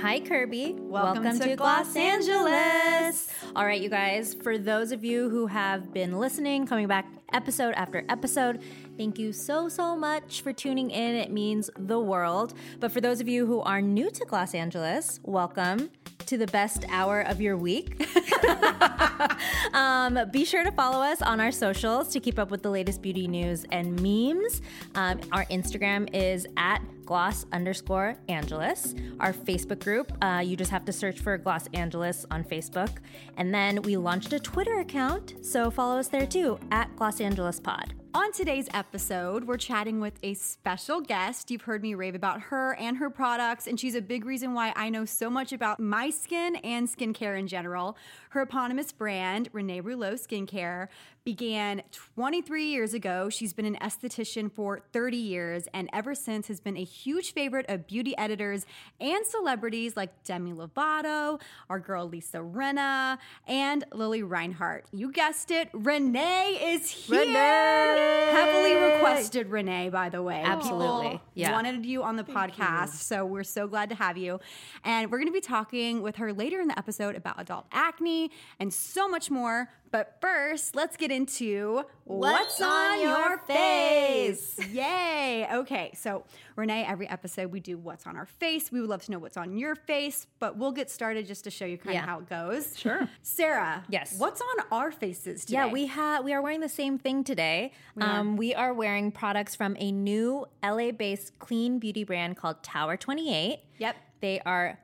Hi, Kirby. Welcome to Gloss Angeles. All right, you guys, for those of you who have been listening, coming back episode after episode, thank you so, so much for tuning in. It means the world. But for those of you who are new to Gloss Angeles, welcome to the best hour of your week. um, be sure to follow us on our socials to keep up with the latest beauty news and memes. Um, our Instagram is at gloss underscore Angeles. Our Facebook group, uh, you just have to search for Gloss Angeles on Facebook. And then we launched a Twitter account, so follow us there too, at Gloss Angeles Pod. On today's episode, we're chatting with a special guest. You've heard me rave about her and her products, and she's a big reason why I know so much about my skin and skincare in general. Her eponymous brand, Renee Rouleau Skincare, began 23 years ago. She's been an esthetician for 30 years, and ever since has been a huge favorite of beauty editors and celebrities like Demi Lovato, our girl Lisa Rinna, and Lili Reinhart. You guessed it, Renee is here. Renee! Heavily requested Renee, by the way. Absolutely. People Yeah. Wanted you on the podcast, so we're so glad to have you. And we're going to be talking with her later in the episode about adult acne and so much more. But first, let's get into What's on your face? Yay! Okay, so Renee, every episode we do what's on our face. We would love to know what's on your face, but we'll get started just to show you kind of how it goes. Sure. Sarah. Yes. What's on our faces today? Yeah, we have we are wearing the same thing today. We are. um, we are wearing products from a new LA-based clean beauty brand called Tower 28. Yep. They are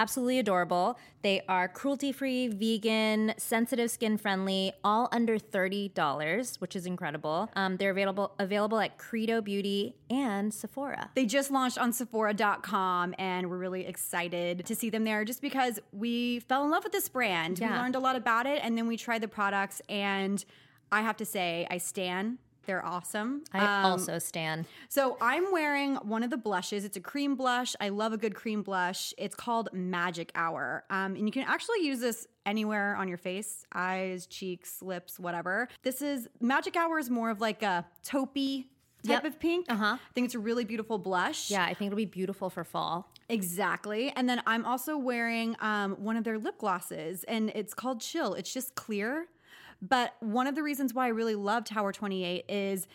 absolutely adorable. They are cruelty-free, vegan, sensitive skin friendly, all under $30, which is incredible. Um, they're available available at Credo Beauty and Sephora. They just launched on Sephora.com and we're really excited to see them there just because we fell in love with this brand. We learned a lot about it and then we tried the products and I have to say, I stan. They're awesome. I Um, also stan. so I'm wearing one of the blushes. It's a cream blush. I love a good cream blush. It's called Magic Hour. Um, and you can actually use this anywhere on your face eyes, cheeks, lips, whatever. This is Magic Hour is more of like a taupey type Yep. of pink. Uh-huh. I think it's a really beautiful blush. Yeah, I think it'll be beautiful for fall. Exactly. And then I'm also wearing um, one of their lip glosses, and it's called Chill. It's just clear. But one of the reasons why I really love Tower 28 is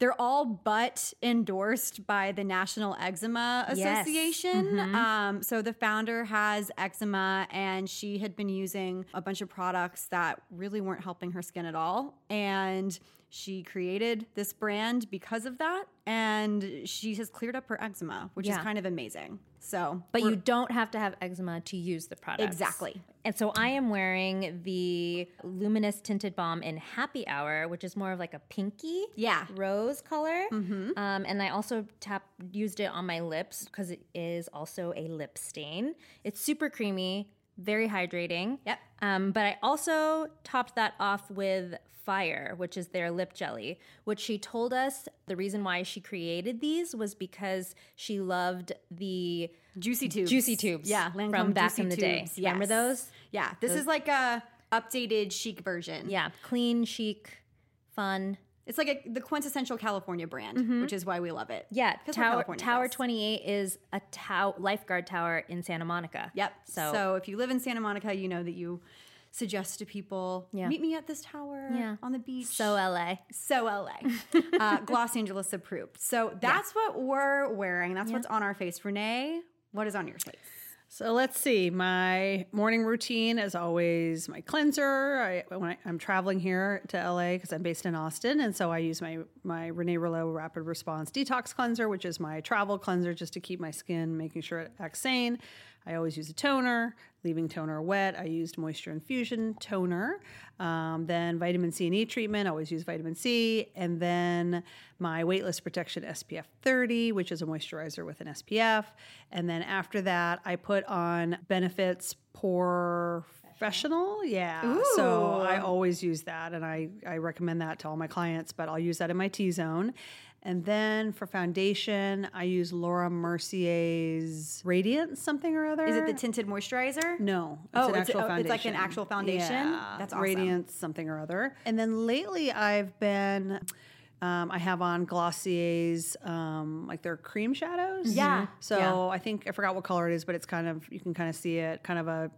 they're all but endorsed by the National Eczema Yes. Association. Um, so the founder has eczema, and she had been using a bunch of products that really weren't helping her skin at all. And she created this brand because of that, and she has cleared up her eczema, which is kind of amazing. So, But you don't have to have eczema to use the product. Exactly. And so I am wearing the Luminous Tinted Balm in Happy Hour, which is more of like a pinky Yeah. rose color. Um, and I also tap used it on my lips because it is also a lip stain. It's super creamy, very hydrating. Yep. Um, but I also topped that off with Fire, which is their lip jelly, which she told us the reason why she created these was because she loved the juicy tubes, Juicy Tubes yeah, from back in the day. Tubes, Remember those? Yeah, this is like a updated chic version. Yeah, clean, chic, fun. it's like a, the quintessential California brand, mm-hmm. which is why we love it. Yeah, Tower California Tower 28 is a tow- lifeguard tower in Santa Monica. Yep. So, So, if you live in Santa Monica, you know that you suggest to people, Yeah. meet me at this tower Yeah. on the beach. so LA. so LA, uh, Gloss Angeles approved. So that's what we're wearing. That's what's on our face. Renee, what is on your face? So let's see. My morning routine, as always, my cleanser. I, when I, I'm traveling here to LA because I'm based in Austin, and so I use my my Renee Rouleau Rapid Response Detox Cleanser, which is my travel cleanser, just to keep my skin, making sure it acts sane. I always use a toner. Leaving toner wet, I used Moisture Infusion toner. Um, then vitamin C and E treatment, I always use vitamin C. And then my weightless protection SPF 30, which is a moisturizer with an SPF. And then after that, I put on Benefits Pore professional yeah so i always use that and I, I recommend that to all my clients but i'll use that in my t-zone and then for foundation i use laura mercier's radiance something or other Is it the tinted moisturizer? no it's Oh, an it's- actual oh, foundation it's like an actual foundation? yeah, That's awesome. radiance something or other and then lately i've been um, I have on Glossier's, um, like their cream shadows. Yeah. So Yeah. I think I forgot what color it is, but it's kind of you can kind of see it, kind of a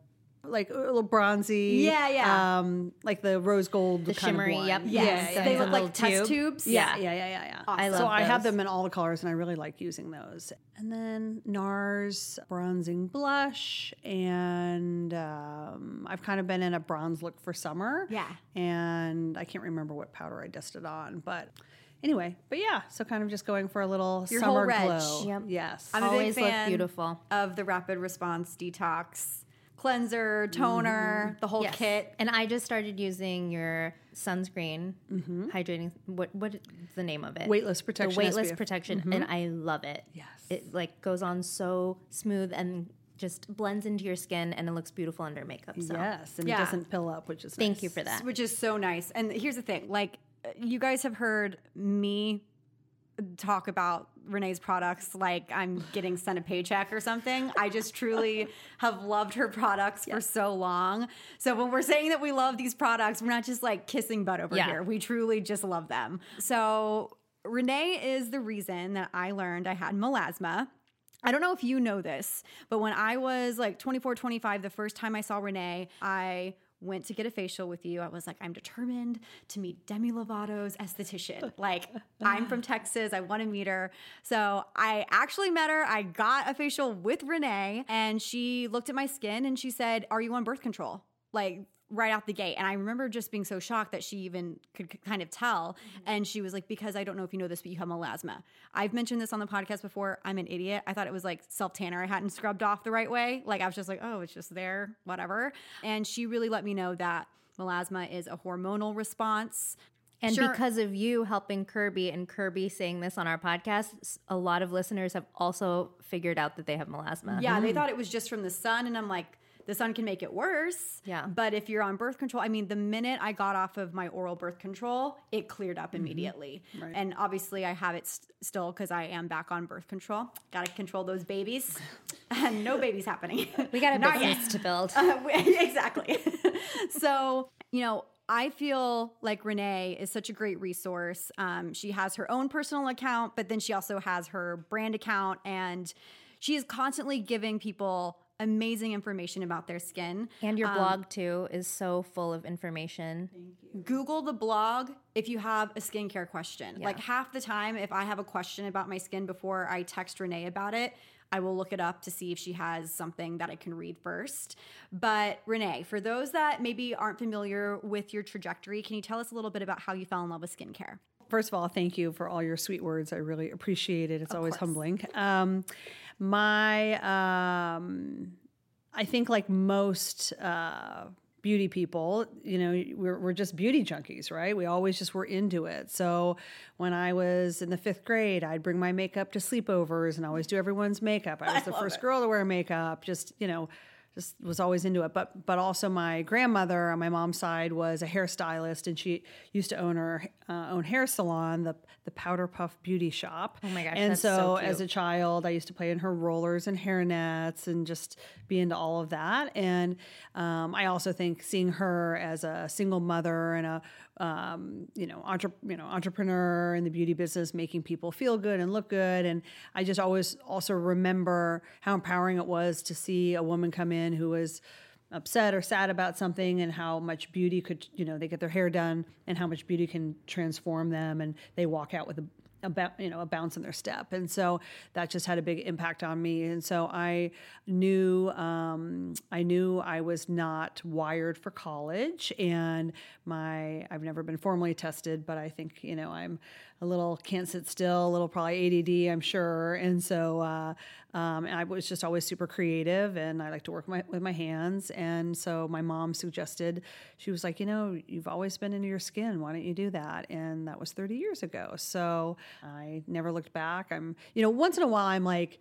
like a little bronzy. Yeah, yeah. Um, like the rose gold, The kind shimmery, Of yep. Yeah, Yes. yeah, they yeah. look like Little test tube. tubes. Yeah, yeah, yeah, yeah, yeah. I so love I have them in all the colors, and I really like using those. And then NARS bronzing blush, and um, I've kind of been in a bronze look for summer. Yeah. And I can't remember what powder I dusted on, but anyway, but yeah, so kind of just going for a little Your whole summer reg. glow. Yep. Yes. I'm a big Always look fan beautiful. of the rapid response detox cleanser, toner, mm-hmm. the whole Yes. kit. And I just started using your sunscreen, mm-hmm. hydrating. What what is the name of it? Weightless protection The weightless SPF. protection, and mm-hmm. I love it. Yes. it like goes on so smooth and just blends into your skin, and it looks beautiful under makeup. So Yes, and Yeah. it doesn't pill up, which is thank nice. you for that. which is so nice. And here's the thing like, uh, you guys have heard me talk about Renee's products like I'm getting sent a paycheck or something. I just truly have loved her products for so long. So when we're saying that we love these products, we're not just like kissing butt over Yeah. here. We truly just love them. So Renee is the reason that I learned I had melasma. I don't know if you know this, but when I was like 24, 25, the first time I saw Renee, I went to get a facial with you. I was like, I'm determined to meet Demi Lovato's esthetician. Like, I'm from Texas. I want to meet her. So I actually met her. I got a facial with Renee, and she looked at my skin and she said, Are you on birth control? Like, right out the gate. And I remember just being so shocked that she even could kind of tell. Mm-hmm. And she was like, Because I don't know if you know this, but you have melasma. I've mentioned this on the podcast before. I'm an idiot. I thought it was like self tanner I hadn't scrubbed off the right way. Like, I was just like, Oh, it's just there, whatever. And she really let me know that melasma is a hormonal response. And Sure. because of you helping Kirby and Kirby saying this on our podcast, a lot of listeners have also figured out that they have melasma. Yeah, they mm. thought it was just from the sun. And I'm like, the sun can make it worse. Yeah. But if you're on birth control, I mean, the minute I got off of my oral birth control, it cleared up immediately. And obviously, I have it st- still because I am back on birth control. Got to control those babies. and no babies happening. We got a Not business yet. to build. Uh, exactly. so, you know, I feel like Renee is such a great resource. Um, she has her own personal account, but then she also has her brand account, and she is constantly giving people amazing information about their skin. And your blog too is so full of information. Google the blog if you have a skincare question. Like half the time, if I have a question about my skin before I text Renee about it, I will look it up to see if she has something that I can read first. But Renee, for those that maybe aren't familiar with your trajectory, can you tell us a little bit about how you fell in love with skincare? First of all, thank you for all your sweet words. I really appreciate it. It's always humbling. Um, my, um, I think like most uh, beauty people, you know, we're, we're just beauty junkies, right? We always just were into it. So when I was in the fifth grade, I'd bring my makeup to sleepovers and always do everyone's makeup. I was the first girl to wear makeup. Just you know, just was always into it. But but also my grandmother on my mom's side was a hairstylist, and she used to own her uh, own hair salon, the the Powder Puff Beauty Shop. Oh my gosh, And that's so, so as a child, I used to play in her rollers and hairnets, and just be into all of that. And um, I also think seeing her as a single mother and a um, you know, entre- you know, entrepreneur in the beauty business, making people feel good and look good. And I just always also remember how empowering it was to see a woman come in who was upset or sad about something and how much beauty could, you know, they get their hair done and how much beauty can transform them and they walk out with a a ba- you know a bounce in their step. And so that just had a big impact on me. And so i knew um, i knew i was not wired for college. And my i've never been formally tested but i think you know i'm a little can't sit still a little probably add i'm sure and so uh, um, I was just always super creative and I like to work my, with my hands. And so my mom suggested, she was like, you know, you've always been into your skin. Why don't you do that? And that was 30 years ago. So I never looked back. I'm, you know, once in a while I'm like,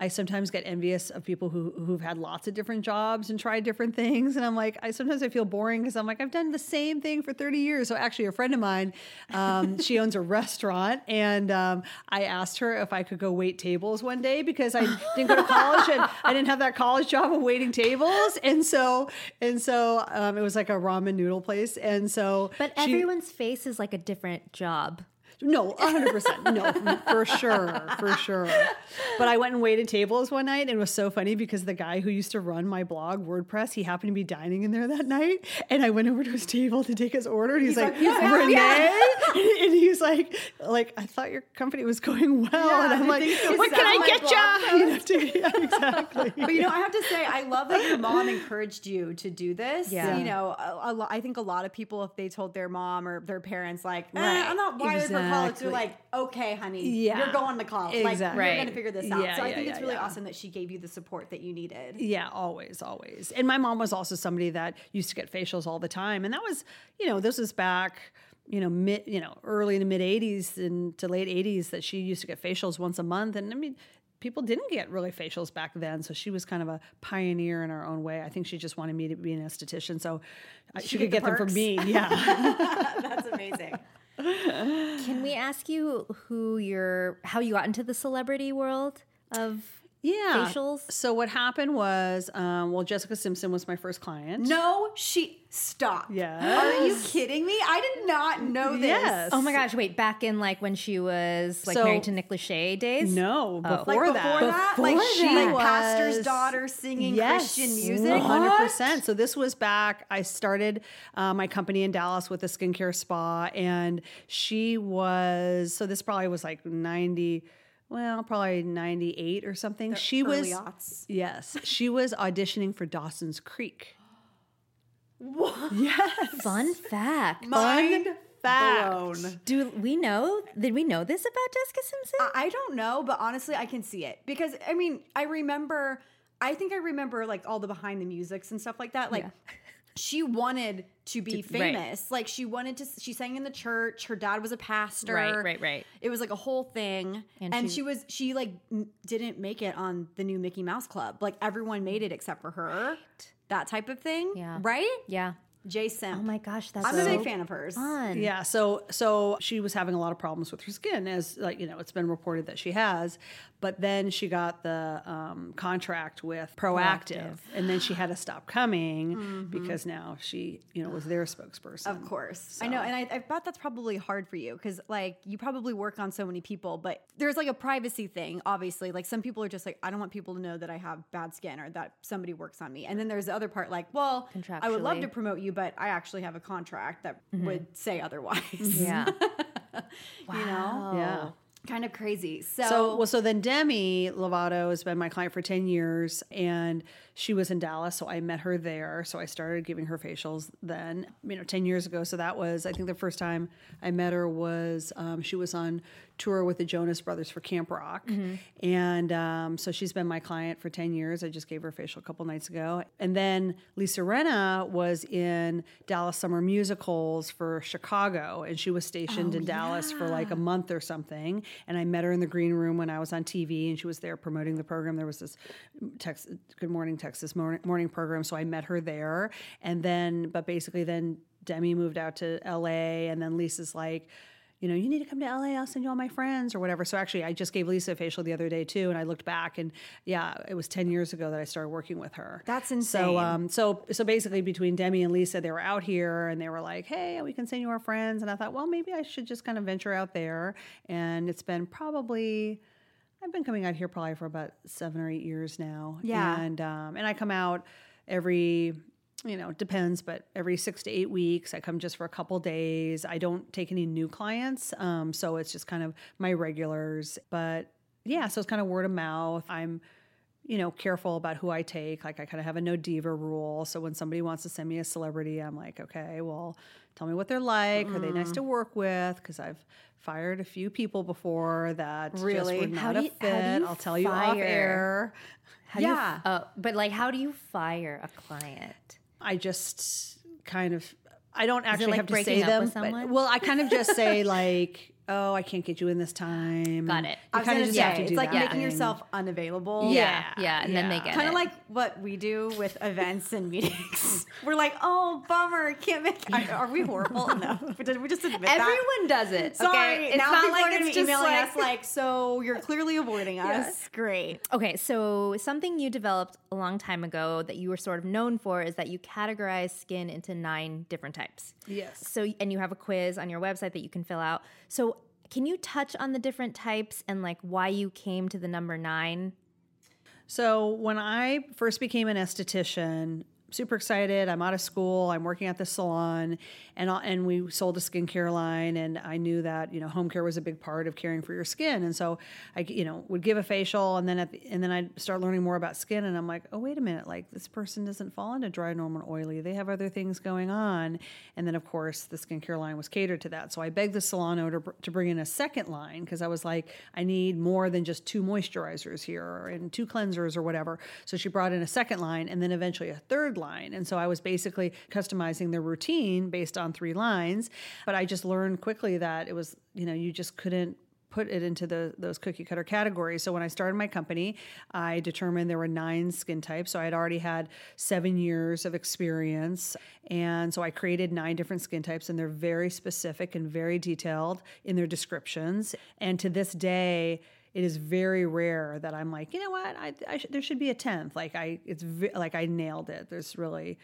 I sometimes get envious of people who who've had lots of different jobs and tried different things, and I'm like, I sometimes I feel boring because I'm like, I've done the same thing for 30 years. So actually, a friend of mine, um, she owns a restaurant, and um, I asked her if I could go wait tables one day because I didn't go to college and I didn't have that college job of waiting tables, and so and so um, it was like a ramen noodle place, and so But she- everyone's face is like a different job. No, 100%. No, for sure. For sure. But I went and waited tables one night and it was so funny because the guy who used to run my blog, WordPress, he happened to be dining in there that night. And I went over to his table to take his order. And he's, like, Renee? And he's like, like, I thought your company was going well. and I'm like, what can I get you? You know, to- yeah, exactly. But you know, I have to say, I love that your mom encouraged you to do this. Yeah. You know, a, a lo- I think a lot of people, if they told their mom or their parents, like, eh, Right. I'm not wired for college, Exactly. they're like, okay, honey, Yeah. you're going to college. Like, Exactly. you're going to figure this out. Yeah, so I yeah, think it's really awesome that she gave you the support that you needed. Yeah, always, always. And my mom was also somebody that used to get facials all the time. And that was, you know, this was back, you know, mid, you know, early to mid 80s and to late 80s that she used to get facials once a month. And I mean, people didn't get really facials back then. So she was kind of a pioneer in her own way. I think she just wanted me to be an esthetician. So I- she, could get get them from perks? me. Yeah. That's amazing. Can we ask you who you're, how you got into the celebrity world of yeah. facials? So what happened was, um, well, Jessica Simpson was my first client. No, she stop. Yeah. Are you kidding me? I did not know this. Yes. Oh my gosh! Wait, back in like when she was like So- married to Nick Lachey days. No, before, Like before that. that, like Before she that. like pastor's daughter singing Yes, Christian music. 100%. So this was back, I started uh, my company in Dallas with a skincare spa, and she was, so this probably was like 90, well, probably 98 or something. she was, early aughts. yes, she was auditioning for Dawson's Creek. What? Yes. Fun fact. Mind fact. blown. Do we know? Did we know this about Jessica Simpson? I I don't know, but honestly, I can see it because I mean, I remember. I think I remember like all the behind the musics and stuff like that. Like, Yeah. She wanted to be right. famous. Like, she wanted to. She sang in the church. Her dad was a pastor. Right, right, right. It was like a whole thing, And and, she- she, was she like m- didn't make it on the new Mickey Mouse Club. Like everyone made it except for her. That type of thing. Yeah. Right. yeah. Jason. Oh my gosh, that's I'm so a big fan of hers. fun. Yeah, so so she was having a lot of problems with her skin, as like you know, it's been reported that she has. But then she got the um, contract with Proactiv, and then she had to stop coming because now she you know was their spokesperson. Of course. I know. And I, I thought that's probably hard for you because, like, you probably work on so many people, but there's like a privacy thing, obviously. Like, some people are just like, I don't want people to know that I have bad skin or that somebody works on me. And then there's the other part, like, well, I would love to promote you, but I actually have a contract that would say otherwise. Yeah. You know? Yeah. Kind of crazy. So, So well, so then Demi Lovato has been my client for ten years, and she was in Dallas, so I met her there. So I started giving her facials then, you know, ten years ago. So that was, I think, the first time I met her was um, she was on tour with the Jonas Brothers for Camp Rock, and um, so she's been my client for ten years. I just gave her a facial a couple nights ago, and then Lisa Rinna was in Dallas Summer Musicals for Chicago, and she was stationed in Dallas for like a month or something. And I met her in the green room when I was on TV, and she was there promoting the program. There was this text, Good Morning Texas morning, morning program, so I met her there. And then, but basically, then Demi moved out to LA, and then Lisa's like. You know, you need to come to LA. I'll send you all my friends or whatever. So actually, I just gave Lisa a facial the other day too, and I looked back, and yeah, it was ten years ago that I started working with her. That's So, insane. um, so, so basically, between Demi and Lisa, they were out here, and they were like, "Hey, we can send you our friends." And I thought, well, maybe I should just kind of venture out there. And it's been probably, I've been coming out here probably for about seven or eight years now. Yeah. and um, and I come out every you know, it depends, but every six to eight weeks, I come just for a couple days. I don't take any new clients. Um, so it's just kind of my regulars. But yeah, so it's kind of word of mouth. I'm, you know, careful about who I take. Like I kind of have a no diva rule. So when somebody wants to send me a celebrity, I'm like, okay, well, tell me what they're like. Are they nice mm. to work with? Because I've fired a few people before that Really? just were How not do a you- how do fit. I'll tell you off air. How do you- Yeah. oh, but like, how do you fire a client? I just kind of I don't actually like have to say up them. with but- well, I kind of just say like, "Oh, I can't get you in this time." Got it. You I was kind of just say, have to it's do like that. making yourself unavailable. Yeah, yeah, and then they yeah. get Kind of like what we do with events and meetings. We're like, oh, bummer, can't make. I- Are we horrible? No, did we just admit that? everyone does it. Sorry, okay? It's now not people like are it's just emailing like, us like, so you're clearly avoiding us. Yes. Great. Okay, so something you developed a long time ago that you were sort of known for is that you categorize skin into nine different types. Yes. So, and you have a quiz on your website that you can fill out. So, can you touch on the different types and like why you came to the number nine? So when I first became an esthetician, super excited. I'm out of school. I'm working at the salon, and I- and we sold a skincare line. And I knew that you know home care was a big part of caring for your skin. And so I you know would give a facial, and then at the, and then I'd start learning more about skin. And I'm like, oh wait a minute, like this person doesn't fall into dry, normal, oily. They have other things going on. And then of course the skincare line was catered to that. So I begged the salon owner to bring in a second line because I was like, I need more than just two moisturizers here and two cleansers or whatever. So she brought in a second line and then eventually a third line. And so I was basically customizing the routine based on three lines. But I just learned quickly that it was, you know, you just couldn't put it into the those cookie cutter categories. So when I started my company, I determined there were nine skin types. So I had already had seven years of experience. And so I created nine different skin types, and they're very specific and very detailed in their descriptions. And to this day, it is very rare that I'm like, you know what, I, I sh- there should be a tenth. Like I, it's like I nailed it. There's really,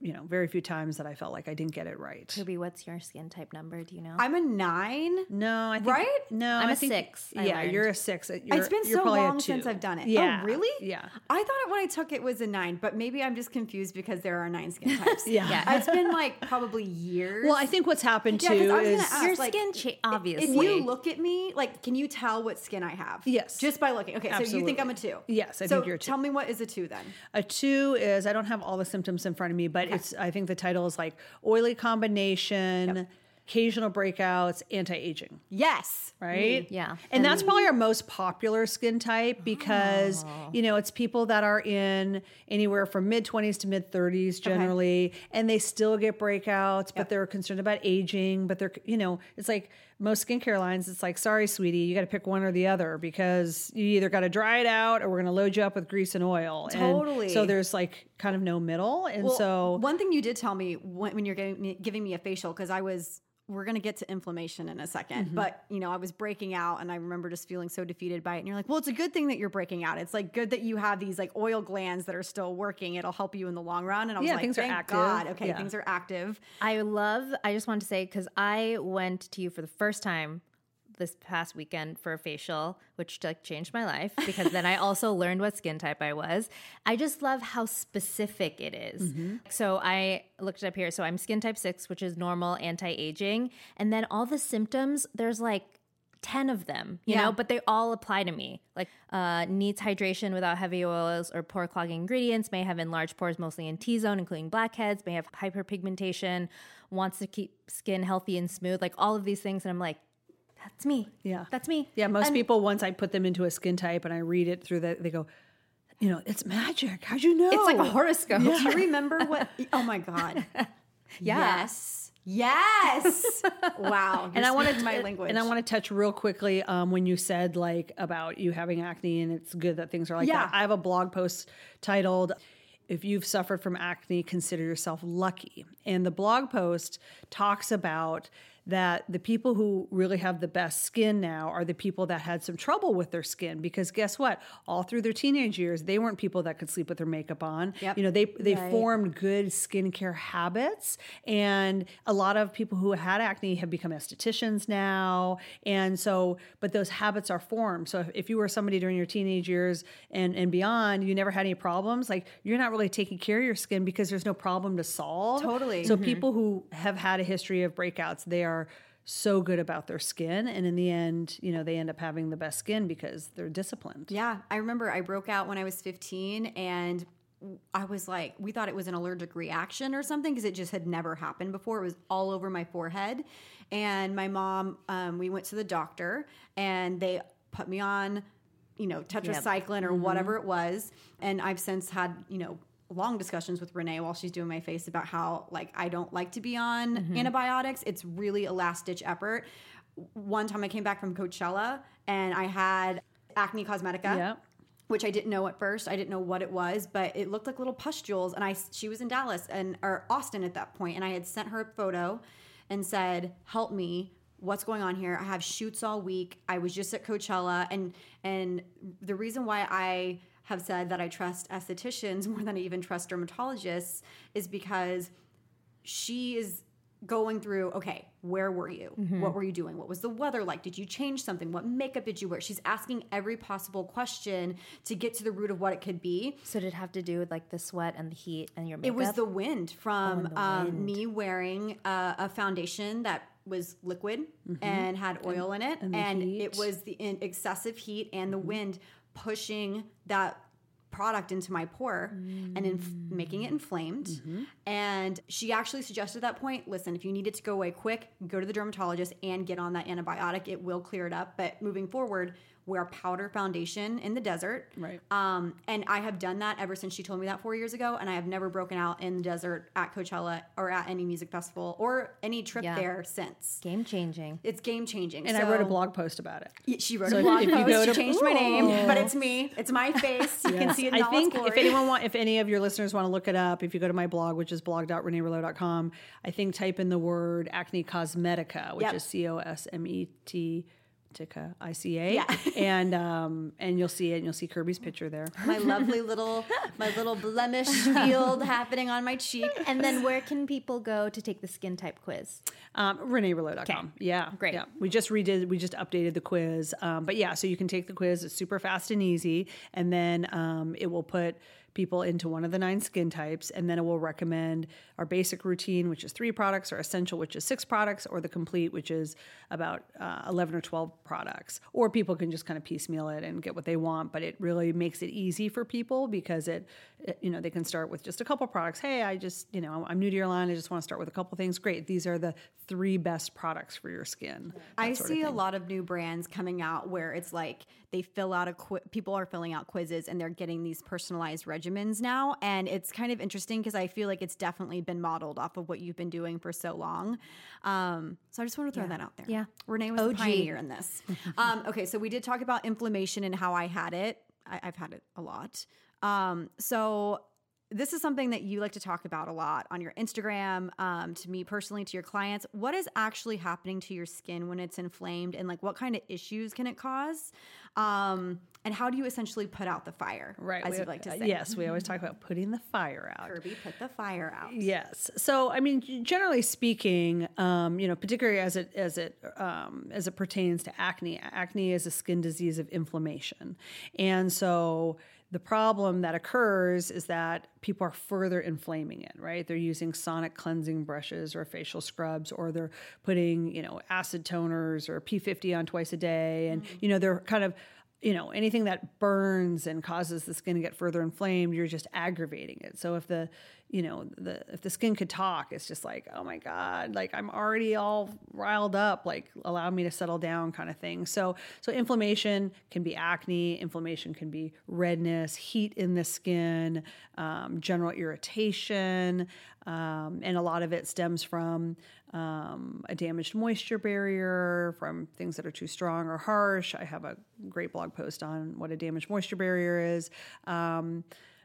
you know, very few times that I felt like I didn't get it right. Ruby, what's your skin type number? Do you know? I'm a nine. No, I think Right? No, I'm I a think- six, I Yeah, learned. you're a six. Uh, you're, it's been you're so long since. I've done it. Yeah. Oh, really? Yeah. I thought it when I took it was a nine, but maybe I'm just confused because there are nine skin types. Yeah. Yeah. It's been like probably years. Well, I think what's happened Yeah, 'cause too is gonna ask, your like, skin, cha- obviously. if you look at me, like, can you tell what skin I have? Yes. Just by looking. Okay, so you think I'm a two? Yes, I so think you're a two. Tell me what is a two then? a two is I don't have all the symptoms in front of me, but it's I think the title is like oily combination, occasional breakouts, anti-aging. Yes. right? Mm, yeah. And that's mm. probably our most popular skin type because, oh. you know, it's people that are in anywhere from mid 20s to mid 30s generally, and they still get breakouts, but they're concerned about aging. But they're, you know, it's like most skincare lines, it's like, sorry, sweetie, you got to pick one or the other because you either got to dry it out or we're going to load you up with grease and oil. And Totally. so there's like kind of no middle. And Well, so, one thing you did tell me when, when you're giving me, giving me a facial because I was we're gonna get to inflammation in a 2nd Mm-hmm. but you know I was breaking out and I remember just feeling so defeated by it. And you're like, well, it's a good thing that you're breaking out. It's like good that you have these like oil glands that are still working. It'll help you in the long run. And I was Yeah, like, things are active. God. Okay, Yeah. things are active. I love, I just wanted to say, because I went to you for the first time this past weekend for a facial, which like changed my life because then I also learned what skin type I was. I just love how specific it is. So I looked it up here. So I'm skin type six, which is normal, anti aging. And then all the symptoms, there's like 10 of them, you Yeah. know, but they all apply to me. Like, uh, needs hydration without heavy oils or pore clogging ingredients, may have enlarged pores mostly in T zone, including blackheads, may have hyperpigmentation, wants to keep skin healthy and smooth, like all of these things. And I'm like, that's me. Yeah. That's me. yeah, most people, once I put them into a skin type and I read it through that, they go, you know, it's magic. How'd you know? It's like a horoscope. Do you remember what? Oh my God. Yes. Yes. wow. and I want to my language. And I want to touch real quickly um, when you said like about you having acne and it's good that things are like Yeah. that. I have a blog post titled "If you've suffered from acne, consider yourself lucky." And the blog post talks about that the people who really have the best skin now are the people that had some trouble with their skin because guess what? All through their teenage years, they weren't people that could sleep with their makeup on. Yep. You know, they they Right. formed good skincare habits, and a lot of people who had acne have become estheticians now, and so but those habits are formed. So if, if you were somebody during your teenage years and and beyond, you never had any problems, like you're not really taking care of your skin because there's no problem to solve. Totally. So mm-hmm. people who have had a history of breakouts, they are so good about their skin and in the end you know they end up having the best skin because they're disciplined Yeah, I remember I broke out when I was 15 and I was like, we thought it was an allergic reaction or something because it just had never happened before. It was all over my forehead. And my mom, um, we went to the doctor and they put me on, you know, tetracycline or whatever it was. And I've since had, you know, long discussions with Renee while she's doing my face about how like I don't like to be on mm-hmm. antibiotics. It's really a last ditch effort. One time I came back from Coachella and I had acne cosmetica yeah which I didn't know at first. I didn't know what it was, but it looked like little pustules. And I, she was in Dallas and or Austin at that point, and I had sent her a photo and said, "Help me." What's going on here? I have shoots all week. I was just at Coachella, and and the reason why I have said that I trust estheticians more than I even trust dermatologists is because she is going through okay where were you? What were you doing? What was the weather like? Did you change something? What makeup did you wear? She's asking every possible question to get to the root of what it could be. So did it have to do with like the sweat and the heat and your makeup it was the wind from the um, wind. me wearing a, a foundation that was liquid and had oil in it, and and, it. Mm-hmm. was the in excessive heat and the wind pushing that product into my pore and inf- making it inflamed. Mm-hmm. And she actually suggested at that point, listen, if you need it to go away quick, go to the dermatologist and get on that antibiotic. It will clear it up. But moving forward, wear powder foundation in the desert. Right. Um, and I have done that ever since she told me that four years ago. And I have never broken out in the desert at Coachella or at any music festival or any trip Yeah. there since. game changing. It's game changing. and i wrote a blog post about it Yeah, She wrote So a blog post. She to- changed my name, but it's me. It's my face. You can see it in I think if anyone want, if any of your listeners want to look it up, if you go to my blog, which is blog.reneerouleau.com, I think type in the word acne cosmetica, which Yep. is C O S M E T Tica I C A, Yeah. and um, and you'll see it, and you'll see Kirby's picture there. my lovely little my little blemish field happening on my cheek. And then where can people go to take the skin type quiz? Um, ReneeRouleau.com. Yeah. Great. Yeah. We just redid, we just updated the quiz. Um, but yeah, so you can take the quiz. It's super fast and easy. And then um, it will put people into one of the nine skin types. And then it will recommend our basic routine, which is three products, or essential, which is six products, or the complete, which is about uh, 11 or 12 products. Or people can just kind of piecemeal it and get what they want. But it really makes it easy for people because it, it- you know, they can start with just a couple products. Hey, I just, you know, I'm new to your line. I just want to start with a couple things. Great. These are the three best products for your skin. I that sort of see a lot of new brands coming out where it's like they fill out a qui- people are filling out quizzes and they're getting these personalized regimens now, and it's kind of interesting because I feel like it's definitely been modeled off of what you've been doing for so long. Um, so I just want to throw that out there. Yeah. Renee was the OG. pioneer in this. um, okay, so we did talk about inflammation and how I had it. I, I've had it a lot. Um, so this is something that you like to talk about a lot on your Instagram, um, to me personally, to your clients. What is actually happening to your skin when it's inflamed, and like what kind of issues can it cause? Um, and how do you essentially put out the fire? Right. as we- you'd like to uh, say. Yes, we always talk about putting the fire out. Kirby, put the fire out. Yes. So, I mean, generally speaking, um, you know, particularly as it as it um, as it pertains to acne, acne is a skin disease of inflammation, and so the problem that occurs is that people are further inflaming it. Right? They're using sonic cleansing brushes or facial scrubs, or they're putting you know acid toners or P50 on twice a day, and mm-hmm. you know they're kind of you know anything that burns and causes the skin to get further inflamed you're just aggravating it. So if the you know the if the skin could talk it's just like oh my god like i'm already all riled up like allow me to settle down kind of thing. So so inflammation can be acne inflammation can be redness heat in the skin um, general irritation um, and a lot of it stems from um, a damaged moisture barrier, from things that are too strong or harsh. I have a great blog post on what a damaged moisture barrier is. Um,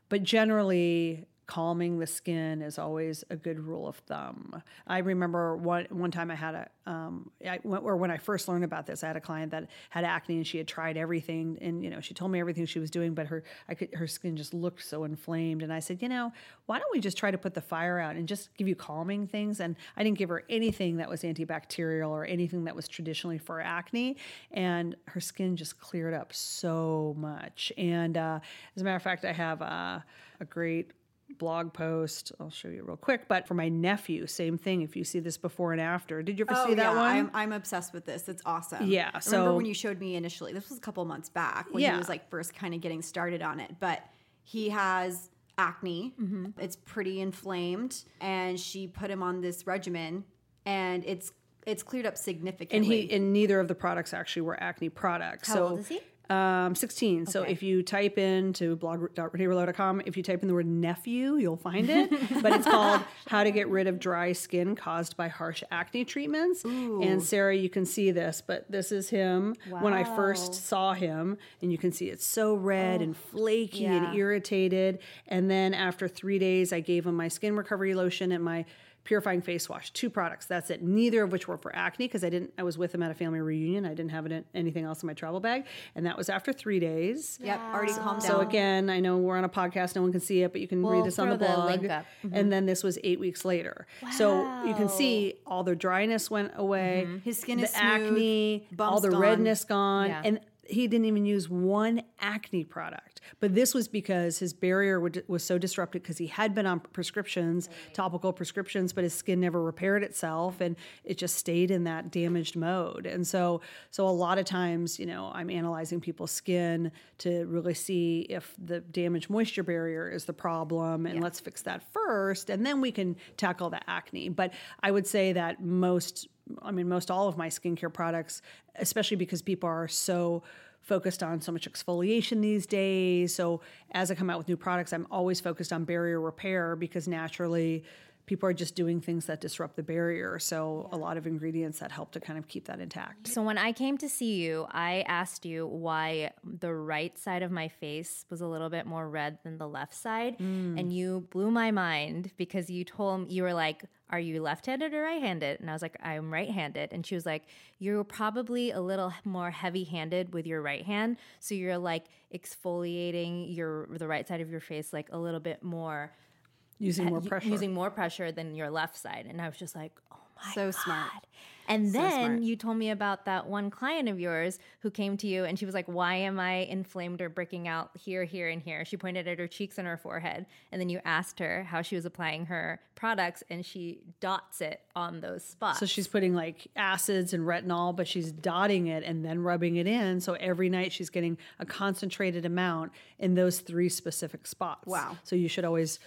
but generally, calming the skin is always a good rule of thumb. I remember one one time I had a um, I, or when I first learned about this, I had a client that had acne and she had tried everything, and you know she told me everything she was doing, but her I could her skin just looked so inflamed, and I said, you know, why don't we just try to put the fire out and just give you calming things? And I didn't give her anything that was antibacterial or anything that was traditionally for acne, and her skin just cleared up so much. And uh, as a matter of fact, I have uh, a great blog post. I'll show you real quick. But for my nephew, same thing. If you see this before and after, did you ever see that one? Oh, I'm, I'm obsessed with this. It's awesome. Yeah, I remember so- when you showed me initially. This was a couple months back when Yeah. he was like first kind of getting started on it. But he has acne. Mm-hmm. It's pretty inflamed, and she put him on this regimen, and it's it's cleared up significantly. and he and neither of the products actually were acne products. How so, old is he? Um, 16. So if you type in into blog.reneerouleau.com, if you type in the word nephew, you'll find it. but it's called How to Get Rid of Dry Skin Caused by Harsh Acne Treatments. And Sarah, you can see this, but this is him when I first saw him. And you can see it's so red and flaky Yeah. and irritated. And then after three days, I gave him my skin recovery lotion and my purifying face wash two products. That's it. Neither of which were for acne because i didn't i was with him at a family reunion. I didn't have it anything else in my travel bag. And that was after three days. Yep, already calmed down. so again i know we're on a podcast no one can see it but you can We'll read this on the throw the blog. link up. and mm-hmm. then this was eight weeks later. So you can see all the dryness went away. Mm-hmm. His skin the is smooth, acne all the gone. redness gone. Yeah. and he didn't even use one acne product. But this was because his barrier would, was so disrupted because he had been on prescriptions, topical prescriptions, but his skin never repaired itself and it just stayed in that damaged mode. And so so a lot of times, you know, I'm analyzing people's skin to really see if the damaged moisture barrier is the problem and let's fix that first and then we can tackle the acne. But I would say that most I mean, most all of my skincare products, especially because people are so focused on so much exfoliation these days. So as I come out with new products, I'm always focused on barrier repair because naturally people are just doing things that disrupt the barrier. So a lot of ingredients that help to kind of keep that intact. So when I came to see you, I asked you why the right side of my face was a little bit more red than the left side, mm. and you blew my mind because you told me you were like, "Are you left-handed or right-handed?" And I was like, "I'm right-handed," and she was like, "You're probably a little more heavy-handed with your right hand, so you're like exfoliating your the right side of your face like a little bit more." Using more pressure. using more pressure than your left side. And I was just like, oh my So smart. God. And then smart. you told me about that one client of yours who came to you and she was like, Why am I inflamed or breaking out here, here, and here? She pointed at her cheeks and her forehead. And then you asked her how she was applying her products and she dots it on those spots. So she's putting like acids and retinol, but she's dotting it and then rubbing it in. So every night she's getting a concentrated amount in those three specific spots. Wow. So you should always,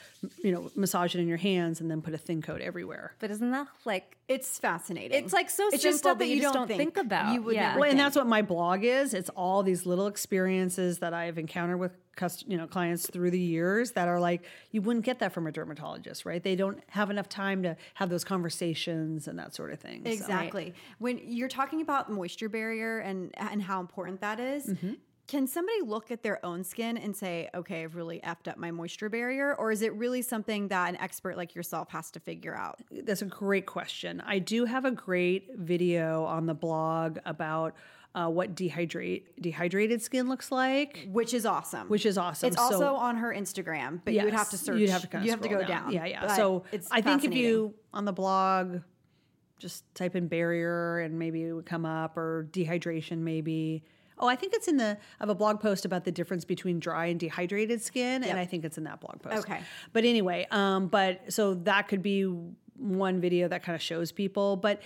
you know, massage it in your hands and then put a thin coat everywhere. but isn't that like It's fascinating. It's, like, so it's just stuff that you you don't don't think about. You would Yeah. never Well, and think. that's what my blog is. It's all these little experiences that I've encountered with cust- you know clients through the years that are like you wouldn't get that from a dermatologist, right? They don't have enough time to have those conversations and that sort of thing. So- Exactly. When you're talking about moisture barrier and and how important that is, Mm-hmm. Can somebody look at their own skin and say, "Okay, I've really effed up my moisture barrier," or is it really something that an expert like yourself has to figure out? That's a great question. I do have a great video on the blog about uh, what dehydrate dehydrated skin looks like, Which is awesome. which is awesome. It's So- also on her Instagram, but you would have to search. You'd have to kind of you have to go scroll down. Yeah, yeah. But So it's I think if you on the blog just type in barrier and maybe it would come up or dehydration maybe. Oh, I think it's in the of a blog post about the difference between dry and dehydrated skin, and I think it's in that blog post. Okay. But anyway, um, but so that could be one video that kind of shows people. But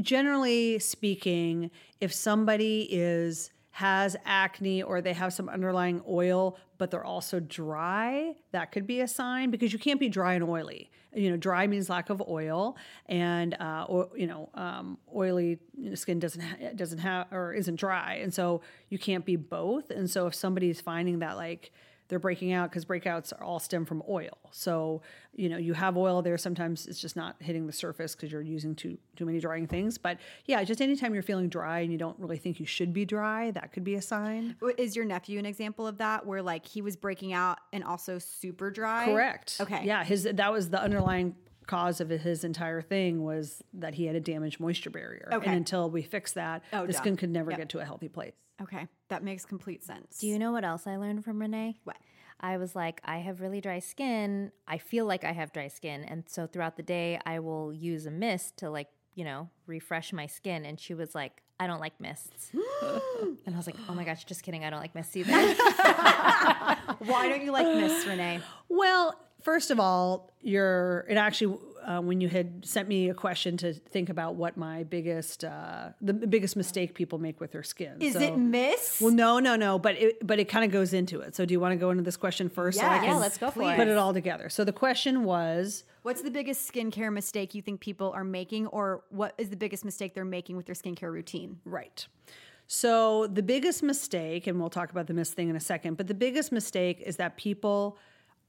generally speaking, if somebody is has acne or they have some underlying oil, but they're also dry, that could be a sign because you can't be dry and oily. You know, dry means lack of oil, and uh, or, you know, um, oily skin doesn't ha- doesn't have or isn't dry, and so you can't be both. And so if somebody's finding that like they're breaking out because breakouts are all stem from oil. So you know you have oil there. Sometimes it's just not hitting the surface because you're using too too many drying things. But yeah, just anytime you're feeling dry and you don't really think you should be dry, that could be a sign. Is your nephew an example of that, where like he was breaking out and also super dry? Correct. Okay. Yeah, his that was the underlying cause of his entire thing was that he had a damaged moisture barrier. Okay. And until we fix that, Oh, the duh. skin could never Yep. get to a healthy place. Okay, that makes complete sense. Do you know what else I learned from Renee? What? I was like, I have really dry skin. I feel like I have dry skin. And so throughout the day, I will use a mist to, like, you know, refresh my skin. And she was like, I don't like mists. and I was like, oh my gosh, just kidding. I don't like mists either. Why don't you like mists, Renee? Well, first of all, you're it actually uh, when you had sent me a question to think about what my biggest uh, the biggest mistake people make with their skin. Is So- it Miss? Well, no, no, no, but it but it kind of goes into it. So do you want to go into this question first? so Yeah, can yeah, let's go for put it. it all together. So the question was, What's the biggest skincare mistake you think people are making, or what is the biggest mistake they're making with their skincare routine? Right. So the biggest mistake, and we'll talk about the mist thing in a second, but the biggest mistake is that people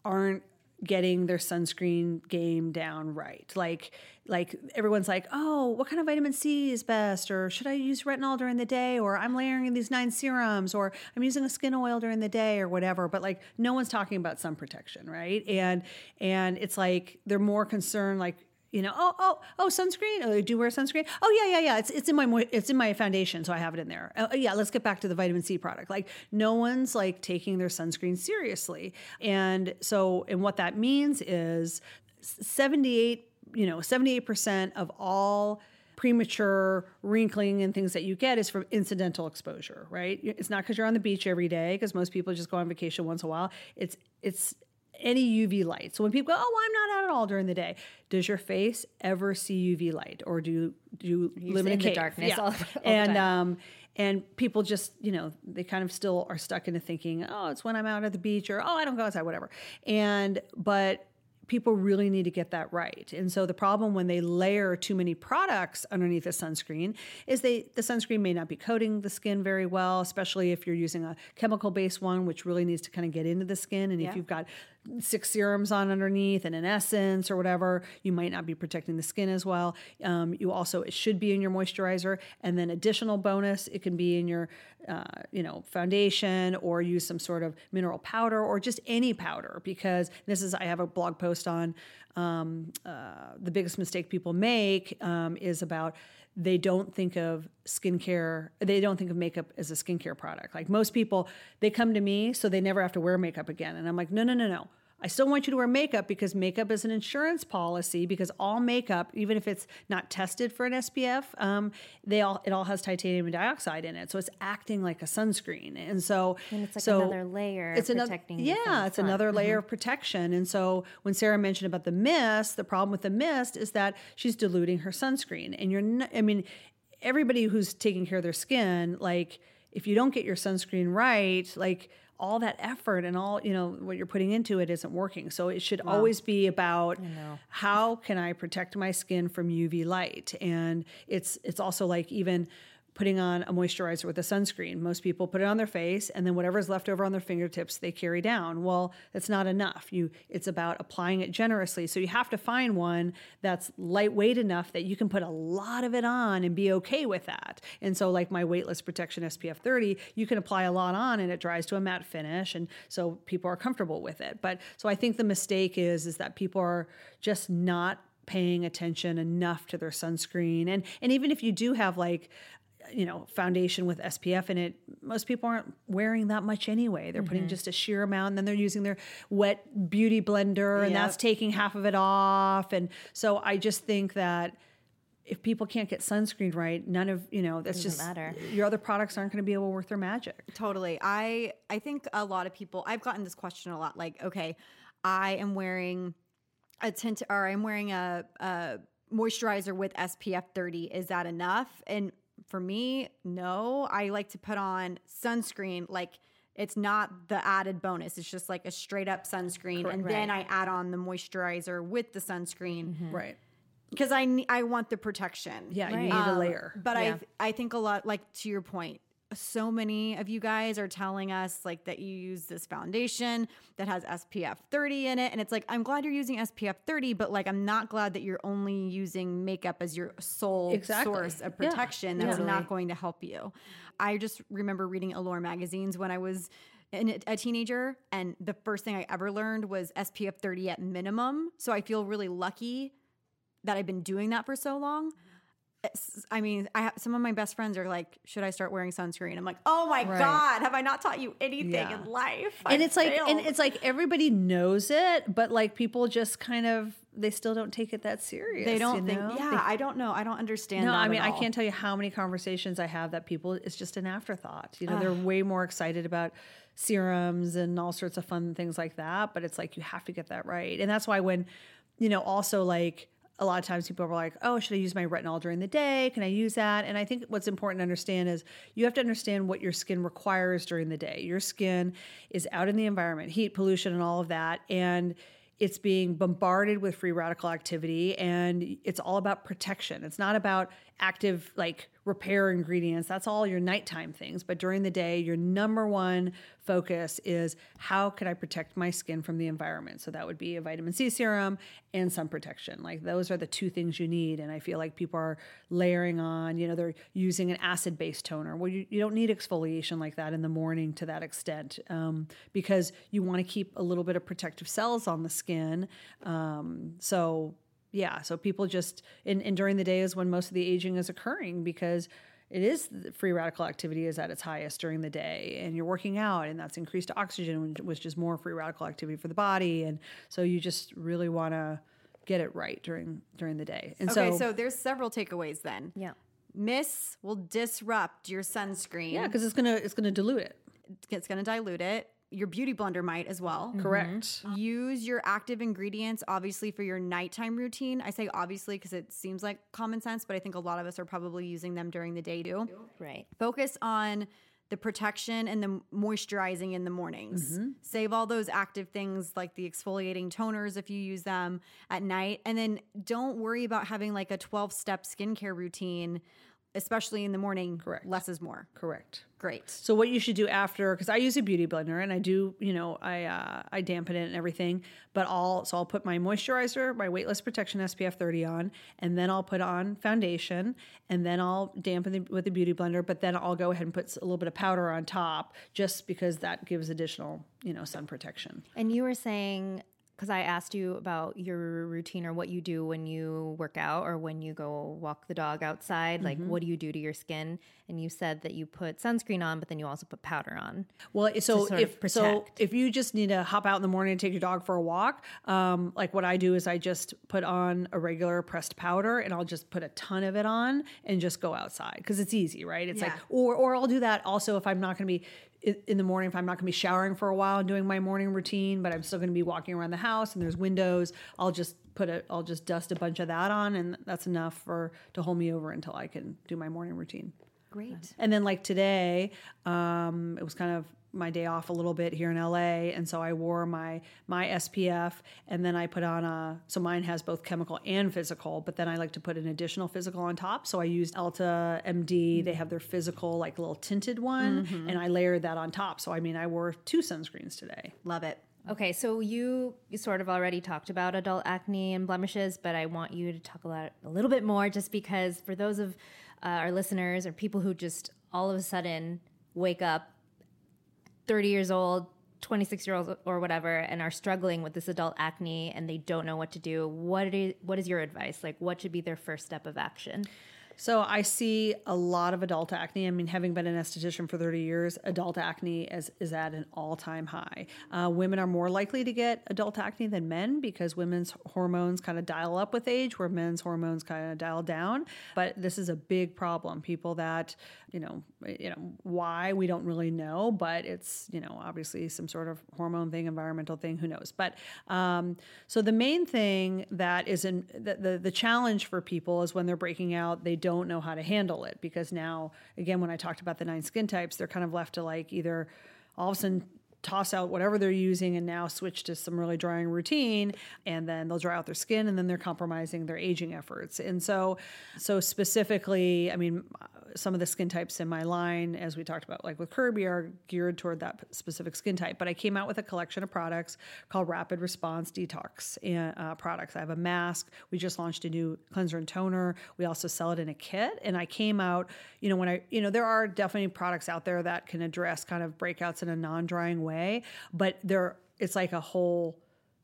aren't getting their sunscreen game down right. Like like everyone's like, "Oh, what kind of vitamin C is best?" or "Should I use retinol during the day?" or "I'm layering these nine serums," or "I'm using a skin oil during the day," or whatever. But like no one's talking about sun protection, right? And and it's like they're more concerned like you know, oh, oh, oh, sunscreen. Oh, do wear sunscreen? Oh, yeah, yeah, yeah. It's it's in my it's in my foundation, so I have it in there. Oh, yeah, let's get back to the vitamin C product. Like, no one's like taking their sunscreen seriously, and so and what that means is seventy eight, you know, seventy eight percent of all premature wrinkling and things that you get is from incidental exposure, right? It's not because you're on the beach every day, because most people just go on vacation once a while. It's it's any UV light. So when people go, "Oh, I'm not out at all during the day," does your face ever see UV light, or do you, do you live in, the darkness all- all the and um, and people just you know they kind of still are stuck into thinking, "Oh, it's when I'm out at the beach," or "Oh, I don't go outside," whatever. And but people really need to get that right. And so the problem when they layer too many products underneath a sunscreen is they the sunscreen may not be coating the skin very well, especially if you're using a chemical based one which really needs to kind of get into the skin and if you've got six serums on underneath and an essence or whatever, you might not be protecting the skin as well. Um, you also it should be in your moisturizer and then additional bonus it can be in your uh, you know foundation or use some sort of mineral powder or just any powder because this is I have a blog post on um, uh, the biggest mistake people make um, is about they don't think of skincare they don't think of makeup as a skincare product. Like most people they come to me so they never have to wear makeup again. And i'm like no no no no I still want you to wear makeup because makeup is an insurance policy. Because all makeup, even if it's not tested for an SPF, um, they all it all has titanium dioxide in it, so it's acting like a sunscreen. And so, And it's like so another layer It's another protecting you from yeah, it's sun. another layer of protection. And so when Sarah mentioned about the mist, the problem with the mist is that she's diluting her sunscreen, and you're not, I mean, everybody who's taking care of their skin, like if you don't get your sunscreen right, like all that effort and all you know what you're putting into it isn't working. So it should always be about how can i protect my skin from uv light? And it's it's also like even putting on a moisturizer with a sunscreen. Most people put it on their face and then whatever's left over on their fingertips they carry down. Well that's not enough. You it's about applying it generously. So you have to find one that's lightweight enough that you can put a lot of it on and be okay with that. And so like my weightless protection spf 30 you can apply a lot on and it dries to a matte finish and so people are comfortable with it. But so i think the mistake is is that people are just not paying attention enough to their sunscreen. And and even if you do have like you know foundation with SPF in it most people aren't wearing that much anyway they're putting mm-hmm. just a sheer amount and then they're using their wet beauty blender and Yep. that's taking half of it off and so I just think that if people can't get sunscreen right none of you know that's just matter. your other products aren't going to be able to work their magic Totally. I I think a lot of people I've gotten this question a lot like, okay, I am wearing a tint or I'm wearing a, a moisturizer with SPF 30. Is that enough? And for me, no. I like to put on sunscreen like it's not the added bonus. It's just like a straight up sunscreen and then I add on the moisturizer with the sunscreen mm-hmm. right because I ne- I want the protection. yeah you Right. need a um, layer But Yeah. I I think a lot like to your point, so many of you guys are telling us like that you use this foundation that has SPF 30 in it. And it's like, I'm glad you're using SPF 30, but like, I'm not glad that you're only using makeup as your sole Exactly. source of Yeah. protection. That's Yeah. not going to help you. I just remember reading Allure magazines when I was a teenager, and the first thing I ever learned was SPF 30 at minimum. So I feel really lucky that I've been doing that for so long. I mean, I have, some of my best friends are like, "Should I start wearing sunscreen?" I'm like, "Oh my Right. god, have I not taught you anything Yeah. in life?" and I've it's like and it's like everybody knows it but like people just kind of they still don't take it that serious they don't you think. know? Yeah, They- I don't know. I don't understand. no that i mean i can't tell you how many conversations i have that people it's just an afterthought you know they're way more excited about serums and all sorts of fun things like that but it's like you have to get that right and that's why when you know also like a lot of times people are like, oh, should I use my retinol during the day? Can I use that? And I think what's important to understand is you have to understand what your skin requires during the day. Your skin is out in the environment, heat, pollution, and all of that. And it's being bombarded with free radical activity and it's all about protection. It's not about active like repair ingredients. That's all your nighttime things. But during the day, your number one focus is how can I protect my skin from the environment? So that would be a vitamin C serum and sun protection. Like those are the two things you need. And I feel like people are layering on, you know, they're using an acid based toner. Well, you, you don't need exfoliation like that in the morning to that extent um, because you want to keep a little bit of protective cells on the skin. Um, so yeah, so people just and, and during the day is when most of the aging is occurring because it is free radical activity is at its highest during the day and you're working out and that's increased oxygen which is more free radical activity for the body and so you just really want to get it right during during the day and Okay, so, so there's several takeaways then. Yeah. Miss will disrupt your sunscreen. yeah because it's gonna it's gonna dilute it it's going to dilute it. Your beauty blender might as well. correct mm-hmm. um, Use your active ingredients, obviously, for your nighttime routine. I say obviously because it seems like common sense, but I think a lot of us are probably using them during the day too. Right. Focus on the protection and the moisturizing in the mornings. Mm-hmm. Save all those active things like the exfoliating toners if you use them at night. And then don't worry about having like a 12 step skincare routine, especially in the morning. Correct. Less is more. correct Great. So what you should do after, because I use a beauty blender and I do, you know, I uh, I dampen it and everything. But I'll so I'll put my moisturizer, my weightless protection SPF 30 on, and then I'll put on foundation, and then I'll dampen it with the beauty blender. But then I'll go ahead and put a little bit of powder on top, just because that gives additional, you know, sun protection. And you were saying, because I asked you about your routine or what you do when you work out or when you go walk the dog outside. Like, what do you do to your skin? And you said that you put sunscreen on, but then you also put powder on. Well, so sort of if so, if you just need to hop out in the morning and take your dog for a walk, um, like what I do is I just put on a regular pressed powder and I'll just put a ton of it on and just go outside because it's easy, right? It's like, or or I'll do that also if I'm not going to be in the morning if I'm not going to be showering for a while and doing my morning routine, but I'm still going to be walking around the house and there's windows. I'll just put it. I'll just dust a bunch of that on, and that's enough for to hold me over until I can do my morning routine. Great. And then like today, um, it was kind of my day off a little bit here in LA, and so I wore my my SPF, and then I put on a so mine has both chemical and physical, but then I like to put an additional physical on top. So I used Elta MD. They have their physical like little tinted one, and I layered that on top. So I mean, I wore two sunscreens today. Love it. Okay, so you, you sort of already talked about adult acne and blemishes, but I want you to talk about it a little bit more just because for those of uh, our listeners or people who just all of a sudden wake up 30 years old, 26 year olds or whatever and are struggling with this adult acne and they don't know what to do, what is, what is your advice? Like, what should be their first step of action? So I see a lot of adult acne. I mean, having been an esthetician for 30 years, adult acne is, is at an all-time high. Uh, women are more likely to get adult acne than men because women's hormones kind of dial up with age, where men's hormones kind of dial down. But this is a big problem. People that, you know, you know why we don't really know, but it's you know obviously some sort of hormone thing, environmental thing, who knows? But um, so the main thing that is in the, the the challenge for people is when they're breaking out, they don't know how to handle it because now again when I talked about the nine skin types, they're kind of left to like either all of a sudden toss out whatever they're using and now switch to some really drying routine and then they'll dry out their skin and then they're compromising their aging efforts. And so so specifically i mean some of the skin types in my line, as we talked about, like with Kirby, are geared toward that specific skin type. But I came out with a collection of products called Rapid Response Detox uh, products. I have a mask. We just launched a new cleanser and toner. We also sell it in a kit. And I came out, you know, when I, you know, there are definitely products out there that can address kind of breakouts in a non-drying way, but there, it's like a whole.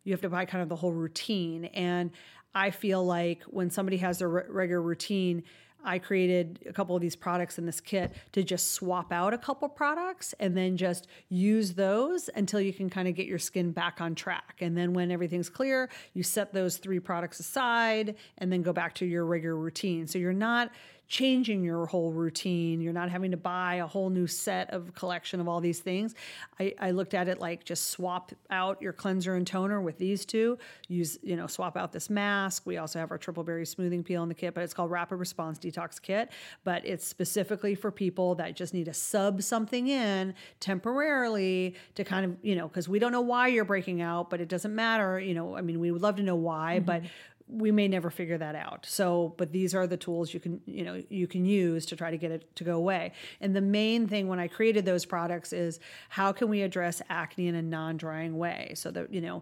You have to buy kind of the whole routine. And I feel like when somebody has re- regular routine, I created a couple of these products in this kit to just swap out a couple products and then just use those until you can kind of get your skin back on track. And then when everything's clear, you set those three products aside and then go back to your regular routine. So you're not changing your whole routine. You're not having to buy a whole new set of collection of all these things. I, I, looked at it like just swap out your cleanser and toner with these two. Use, you know, swap out this mask. We also have our triple berry smoothing peel in the kit, but it's called Rapid Response Detox Kit. But it's specifically for people that just need to sub something in temporarily to kind of, you know, because we don't know why you're breaking out, but it doesn't matter. You know, I mean, we would love to know why, mm-hmm. but we may never figure that out. So, but these are the tools you can, you know, you can use to try to get it to go away. And the main thing when I created those products is how can we address acne in a non-drying way so that, you know,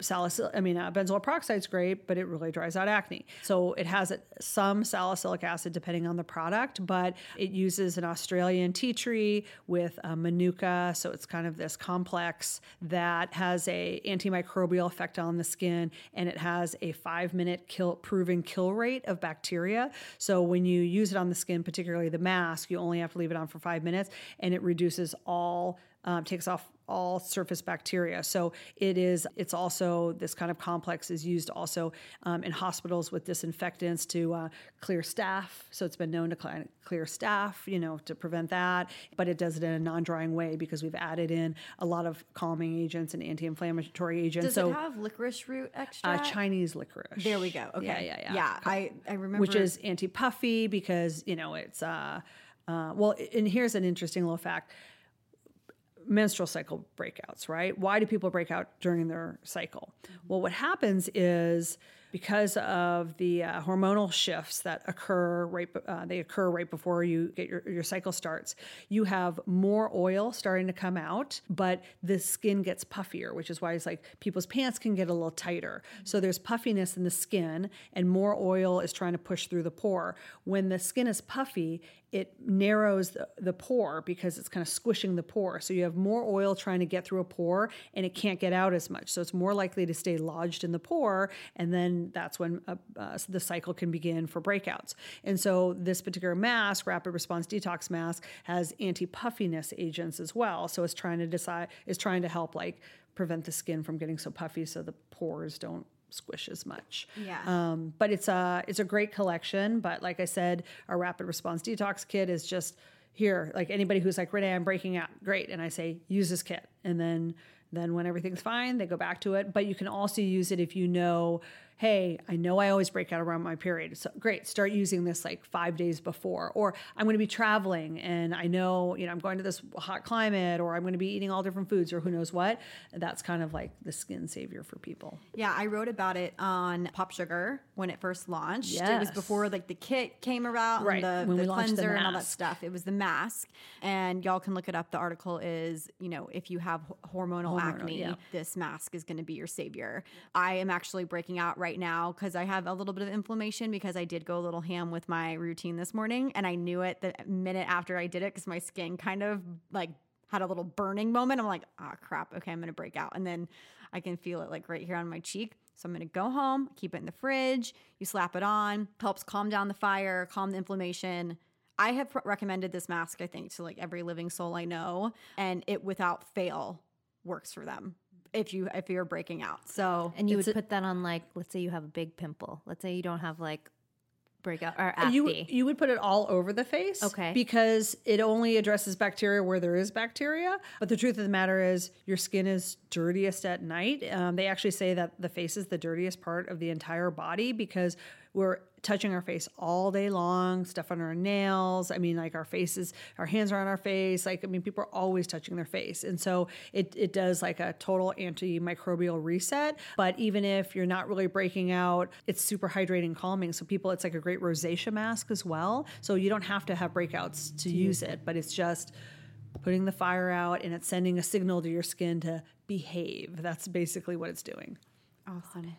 salicylic, I mean, uh, benzoyl peroxide is great, but it really dries out acne. So it has some salicylic acid depending on the product, but it uses an Australian tea tree with manuka. So it's kind of this complex that has a antimicrobial effect on the skin, and it has a five minute kill proven kill rate of bacteria. So when you use it on the skin, particularly the mask, you only have to leave it on for five minutes, and it reduces all um, takes off all surface bacteria. So it is. It's also this kind of complex is used also um, in hospitals with disinfectants to uh, clear staph. So it's been known to clear staph, you know, to prevent that. But it does it in a non-drying way because we've added in a lot of calming agents and anti-inflammatory agents. Does so, it have licorice root uh, extract? Uh, Chinese licorice. There we go. Okay. Yeah, yeah, yeah. Yeah, I I remember. Which is anti-puffy because you know it's. Uh, uh, well, and here's an interesting little fact menstrual cycle breakouts, right? Why do people break out during their cycle? Well, what happens is because of the uh, hormonal shifts that occur right uh, they occur right before you get your, your cycle starts you have more oil starting to come out but the skin gets puffier which is why it's like people's pants can get a little tighter. So there's puffiness in the skin and more oil is trying to push through the pore. When the skin is puffy it narrows the, the pore because it's kind of squishing the pore. So you have more oil trying to get through a pore and it can't get out as much. So it's more likely to stay lodged in the pore and then that's when uh, uh, the cycle can begin for breakouts. And so this particular mask, rapid response detox mask, has anti-puffiness agents as well. So it's trying to decide is trying to help like prevent the skin from getting so puffy so the pores don't squish as much. Yeah. Um, but it's a it's a great collection. But like I said, our rapid response detox kit is just here. Like anybody who's like, Renee, I'm breaking out. Great. And I say, use this kit. And then then when everything's fine, they go back to it. But you can also use it if you know hey, I know I always break out around my period. So great, start using this like five days before. Or I'm going to be traveling and I know, you know, I'm going to this hot climate or I'm going to be eating all different foods or who knows what. That's kind of like the skin savior for people. Yeah, I wrote about it on Pop Sugar when it first launched. Yes. It was before like the kit came around, right. the, when the we cleanser the and all that stuff. It was the mask. And y'all can look it up. The article is, you know, if you have hormonal, hormonal acne, yeah. this mask is going to be your savior. I am actually breaking out right now because I have a little bit of inflammation because I did go a little ham with my routine this morning and I knew it the minute after I did it because my skin kind of like had a little burning moment. I'm like, ah, oh, crap. Okay, I'm to break out. And then I can feel it like right here on my cheek. So I'm to go home, keep it in the fridge. You slap it on, helps calm down the fire, calm the inflammation. I have recommended this mask, I think, to like every living soul I know, and it without fail works for them if you if you're breaking out. So and you would a, put that on like let's say you have a big pimple. Let's say you don't have like breakout or acne. You you would put it all over the face, okay? Because it only addresses bacteria where there is bacteria. But the truth of the matter is, your skin is dirtiest at night. Um, they actually say that the face is the dirtiest part of the entire body because we're touching our face all day long, stuff on our nails. I mean, like our faces, our hands are on our face. Like, I mean, people are always touching their face. And so it, it does like a total antimicrobial reset. But even if you're not really breaking out, it's super hydrating, calming. So people, it's like a great rosacea mask as well. So you don't have to have breakouts to use it, but it's just putting the fire out and it's sending a signal to your skin to behave. That's basically what it's doing. Awesome.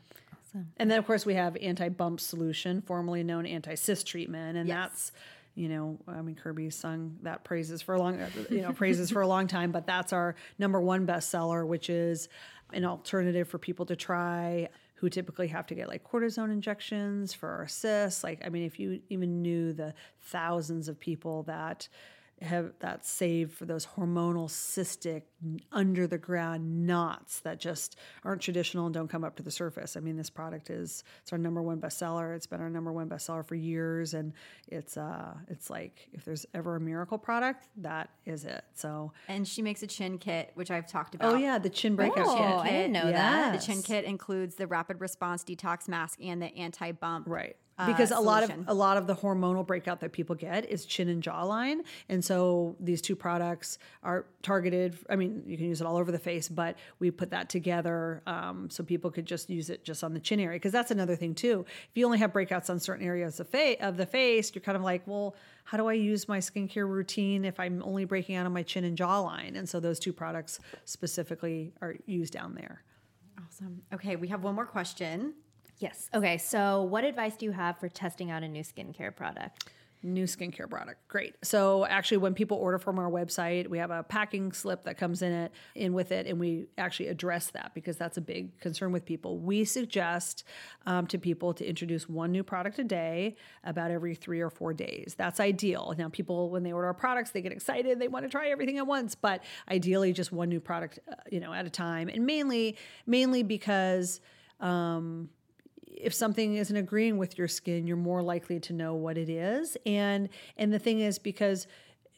And then, of course, we have anti bump solution, formerly known anti cyst treatment, and Yes. that's you know, I mean, Kirby sung that praises for a long, you know, praises for a long time, but that's our number one bestseller, which is an alternative for people to try who typically have to get like cortisone injections for cysts. Like, I mean, if you even knew the thousands of people that have that saved for those hormonal cystic under the ground knots that just aren't traditional and don't come up to the surface. I mean, this product is it's our number one bestseller. It's been our number one bestseller for years, and it's uh it's like if there's ever a miracle product, that is it. So And she makes a chin kit, which I've talked about. oh yeah, the chin breakout Oh, kit. I didn't know that. The chin kit includes the rapid response detox mask and the anti bump. Right. Uh, Because a lot of a lot of the hormonal breakout that people get is chin and jawline, and so these two products are targeted. I mean, you can use it all over the face, but we put that together um, so people could just use it just on the chin area. Because that's another thing too. If you only have breakouts on certain areas of, fa- of the face, you're kind of like, well, how do I use my skincare routine if I'm only breaking out on my chin and jawline? And so those two products specifically are used down there. Awesome. Okay, we have one more question. Yes. Okay. So, what advice do you have for testing out a new skincare product? New skincare product. Great. So actually when people order from our website, we have a packing slip that comes in it in with it and we actually address that because that's a big concern with people. We suggest um, to people to introduce one new product a day about every 3 or 4 days. That's ideal. Now people when they order our products, they get excited, they want to try everything at once, but ideally just one new product, uh, you know, at a time. And mainly mainly because um, if something isn't agreeing with your skin, you're more likely to know what it is. And and the thing is because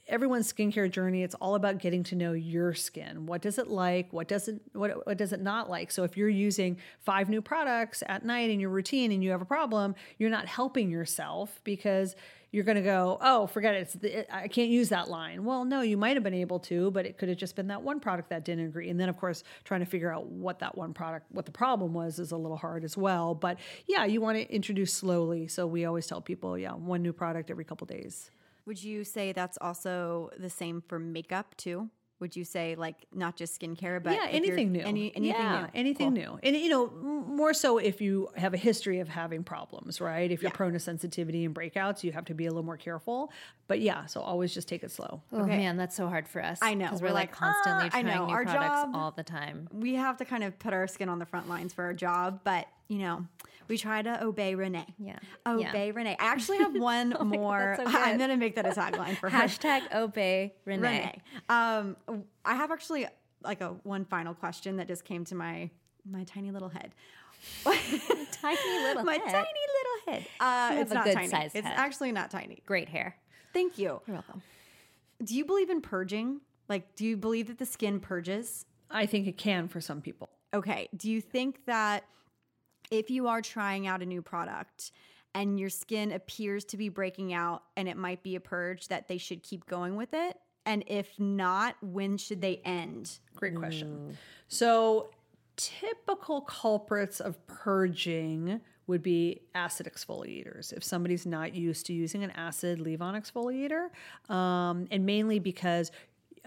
everyone's skincare journey, it's all about getting to know your skin. What does it like? What doesn't what what does it not like? So if you're using five new products at night in your routine and you have a problem, you're not helping yourself because you're going to go, oh, forget it. It's the, I can't use that line. Well, no, you might have been able to, but it could have just been that one product that didn't agree. And then, of course, trying to figure out what that one product, what the problem was, is a little hard as well. But yeah, you want to introduce slowly. So we always tell people, yeah, one new product every couple days. Would you say that's also the same for makeup too? Would you say like not just skincare, but yeah, anything new. Any, anything yeah, new? anything Cool. new. And you know, more so if you have a history of having problems, right? If you're Yeah. prone to sensitivity and breakouts, you have to be a little more careful. But yeah, so always just take it slow. Oh Okay. man, that's so hard for us. I know. because We're we're, like like, constantly "Ah, I trying know. new Our products job- all the time. We have to kind of put our skin on the front lines for our job, but you know, we try to obey Renee. Yeah. Obey Yeah. Renee. I actually have one more. that's so I'm gonna make that a tagline for her. Hashtag obey Renee. Renee. Um, I have actually like a one final question that just came to my my tiny little head. Tiny little my head. tiny little head. Uh, You it's have a not good tiny. sized it's head. actually not tiny. Great hair. Thank you. You're welcome. Do you believe in purging? Like, do you believe that the skin purges? I think it can for some people. Okay. Do you think that if you are trying out a new product and your skin appears to be breaking out and it might be a purge, that they should keep going with it? And if not, when should they end? Great question. So, typical culprits of purging would be acid exfoliators. If somebody's not used to using an acid leave on exfoliator, um, and mainly because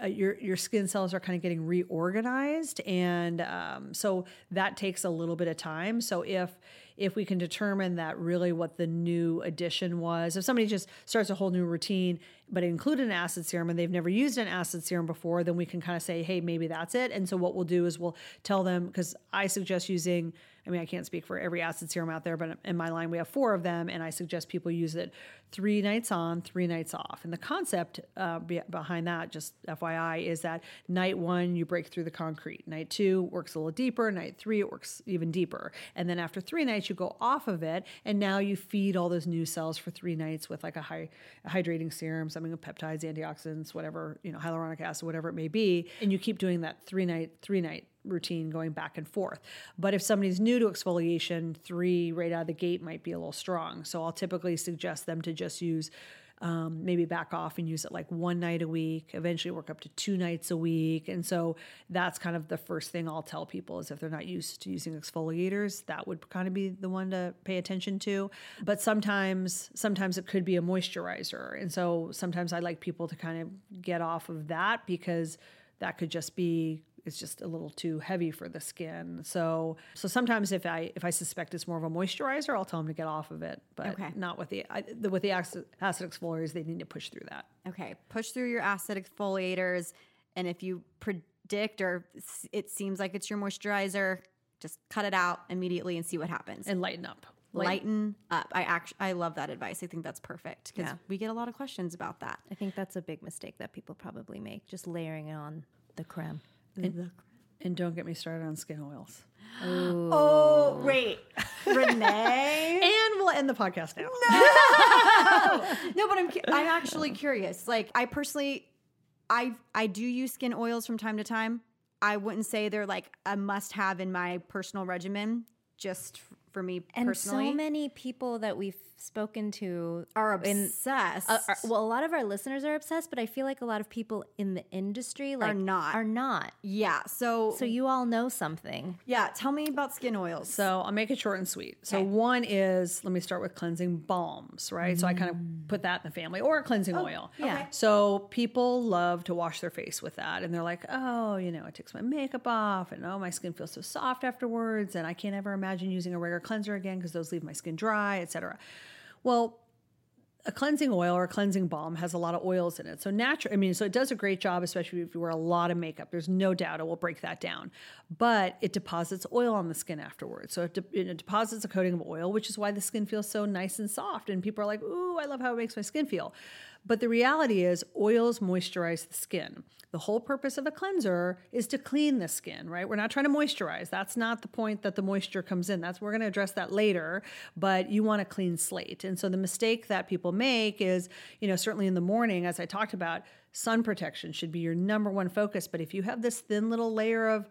uh, your your skin cells are kind of getting reorganized, and um, so that takes a little bit of time. So if if we can determine that really what the new addition was, if somebody just starts a whole new routine but included an acid serum and they've never used an acid serum before, then we can kind of say, hey, maybe that's it. And so what we'll do is we'll tell them because I suggest using. I mean, I can't speak for every acid serum out there, but in my line we have four of them, and I suggest people use it three nights on, three nights off. And the concept uh, be- behind that, just FYI, is that night one you break through the concrete, night two works a little deeper, night three it works even deeper, and then after three nights you go off of it, and now you feed all those new cells for three nights with like a high a hydrating serum, something with peptides, antioxidants, whatever you know, hyaluronic acid, whatever it may be, and you keep doing that three night, three night routine going back and forth. But if somebody's new to exfoliation, three right out of the gate might be a little strong. So I'll typically suggest them to just use um, maybe back off and use it like one night a week, eventually work up to two nights a week. And so that's kind of the first thing I'll tell people is if they're not used to using exfoliators, that would kind of be the one to pay attention to. But sometimes, sometimes it could be a moisturizer. And so sometimes I like people to kind of get off of that because that could just be it's just a little too heavy for the skin. So so sometimes if I if I suspect it's more of a moisturizer, I'll tell them to get off of it. But Okay. not with the, I, the with the acid, acid exfoliators. They need to push through that Okay, push through your acid exfoliators, and if you predict or it seems like it's your moisturizer, just cut it out immediately and see what happens. and lighten up. lighten up. I actually I love that advice. I think that's perfect because Yeah. we get a lot of questions about that. I think that's a big mistake that people probably make, just layering it on the creme. And don't get me started on skin oils. Oh, oh wait, Renee. And we'll end the podcast now. no, but I'm I'm actually curious. Like I personally, I I do use skin oils from time to time. I wouldn't say they're like a must have in my personal regimen. Just f- for me And personally, so many people that we've spoken to are in- obsessed. uh, are- well, a lot of our listeners are obsessed, but I feel like a lot of people in the industry like not. Are not. yeah. So So you all know something. yeah, tell me about skin oils. So I'll make it short and sweet. So one is let me start with cleansing balms, right? So I kind of put that in the family or a cleansing oil. yeah. So people love to wash their face with that, and they're like, oh, you know, it takes my makeup off, and oh, my skin feels so soft afterwards, and I can't ever imagine using a regular cleanser again because those leave my skin dry, etc. Well, a cleansing oil or a cleansing balm has a lot of oils in it. So natural, I mean, so it does a great job, especially if you wear a lot of makeup. There's no doubt it will break that down. But it deposits oil on the skin afterwards. So it, de- it deposits a coating of oil, which is why the skin feels so nice and soft. And people are like, ooh, I love how it makes my skin feel. But the reality is, oils moisturize the skin. The whole purpose of a cleanser is to clean the skin, right? We're not trying to moisturize. That's not the point that the moisture comes in. That's we're going to address that later, but you want a clean slate. And so the mistake that people make is, you know, certainly in the morning as I talked about, sun protection should be your number one focus, but if you have this thin little layer of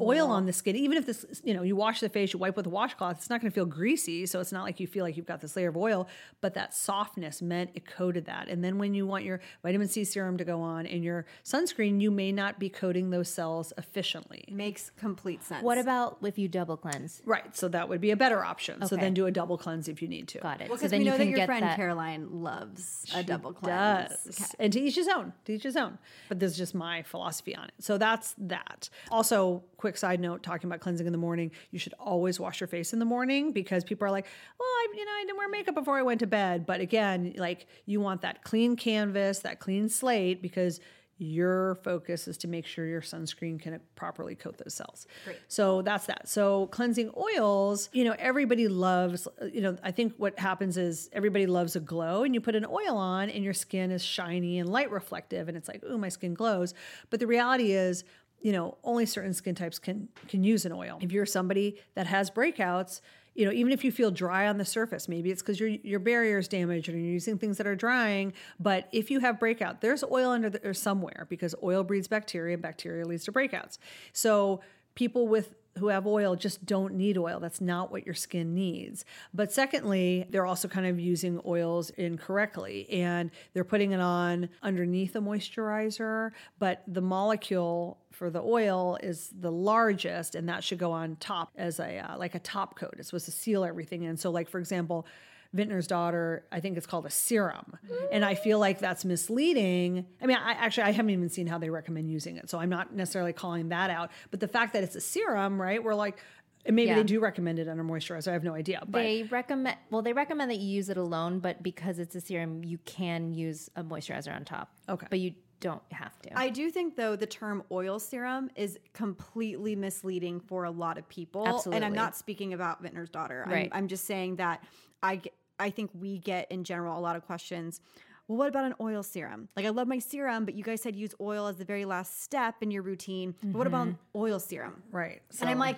oil on the skin even if this you know you wash the face you wipe with a washcloth it's not going to feel greasy so it's not like you feel like you've got this layer of oil but that softness meant it coated that and then when you want your vitamin c serum to go on and your sunscreen you may not be coating those cells efficiently makes complete sense. What about if you double cleanse? right so that would be a better option so then do a double cleanse if you need to Got it. Well, so because then we you know that your get friend that. Caroline loves a double cleanse. does. Okay. And to each his own, to each his own. But this is just my philosophy on it. So that's that. Also, quick side note talking about cleansing in the morning, you should always wash your face in the morning because people are like, well, I, you know, I didn't wear makeup before I went to bed. But again, like you want that clean canvas, that clean slate because your focus is to make sure your sunscreen can properly coat those cells. So that's that. So cleansing oils, you know, everybody loves, you know, I think what happens is everybody loves a glow and you put an oil on and your skin is shiny and light reflective and it's like, oh, my skin glows. But the reality is, you know, only certain skin types can can use an oil. If you're somebody that has breakouts, you know, even if you feel dry on the surface, maybe it's because your your barrier is damaged and you're using things that are drying. But if you have breakout, there's oil under there somewhere because oil breeds bacteria and bacteria leads to breakouts. So people with who have oil just don't need oil. That's not what your skin needs. But secondly, they're also kind of using oils incorrectly and they're putting it on underneath a moisturizer, but the molecule for the oil is the largest and that should go on top as a uh, like a top coat. It's supposed to seal everything in. So like for example, Vintner's daughter, I think it's called a serum. And I feel like that's misleading. I mean, I actually I haven't even seen how they recommend using it. So I'm not necessarily calling that out. But the fact that it's a serum, right? We're like and maybe Yeah. they do recommend it under moisturizer. I have no idea. But They recommend well, they recommend that you use it alone, but because it's a serum, you can use a moisturizer on top. Okay. But you don't have to. I do think though the term oil serum is completely misleading for a lot of people. Absolutely. And I'm not speaking about Vintner's daughter. I'm- Right. I'm, just saying that I get, I think we get in general a lot of questions. Well, what about an oil serum? Like I love my serum, but you guys said use oil as the very last step in your routine. But what about an mm-hmm. oil serum? right. And I'm like,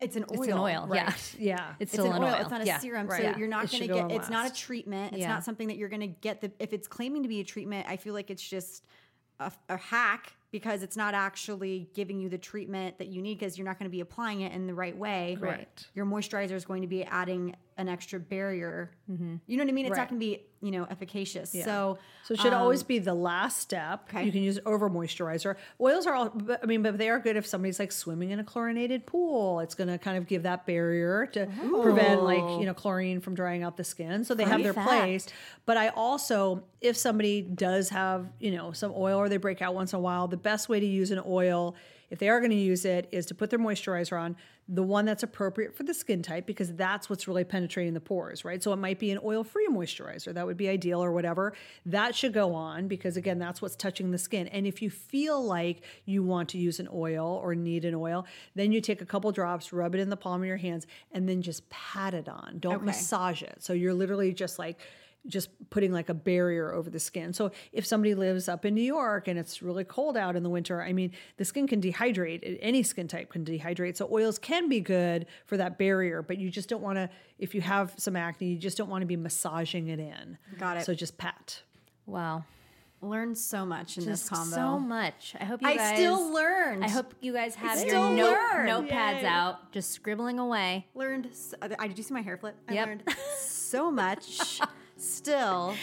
it's an oil. it's an oil. Yeah. yeah. It's It's an oil. oil. It's not a yeah. serum, Right. so Yeah. you're not going to get. It's not a treatment. It's Yeah. not something that you're going to get. The if it's claiming to be a treatment, I feel like it's just a, a hack because it's not actually giving you the treatment that you need because you're not going to be applying it in the right way. Right. Your moisturizer is going to be adding an extra barrier. Mm-hmm. You know what I mean? It's not going to be, you know, efficacious. So, So it should um, always be the last step. okay. You can use over moisturizer. Oils are all, I mean, but they are good if somebody's like swimming in a chlorinated pool. It's going to kind of give that barrier to prevent like, you know, chlorine from drying out the skin. So they have their fact. place. But I also, if somebody does have, you know, some oil or they break out once in a while, the best way to use an oil, if they are going to use it, is to put their moisturizer on, the one that's appropriate for the skin type, because that's what's really penetrating the pores, right? So it might be an oil free moisturizer. That would be ideal or whatever. That should go on because, again, that's what's touching the skin. And if you feel like you want to use an oil or need an oil, then you take a couple drops, rub it in the palm of your hands, and then just pat it on. Don't Okay. massage it. So you're literally just like, just putting like a barrier over the skin. So if somebody lives up in New York and it's really cold out in the winter, I mean, the skin can dehydrate. Any skin type can dehydrate. So oils can be good for that barrier, but you just don't want to if you have some acne, you just don't want to be massaging it in. Got it. So just pat. Wow. learned so much in Just this combo. so much. I hope you guys. I guys still learned. I hope you guys have your note, learn. notepads out, just scribbling away. learned. So, I uh, did you see my hair flip? I Yep. learned so much. Still,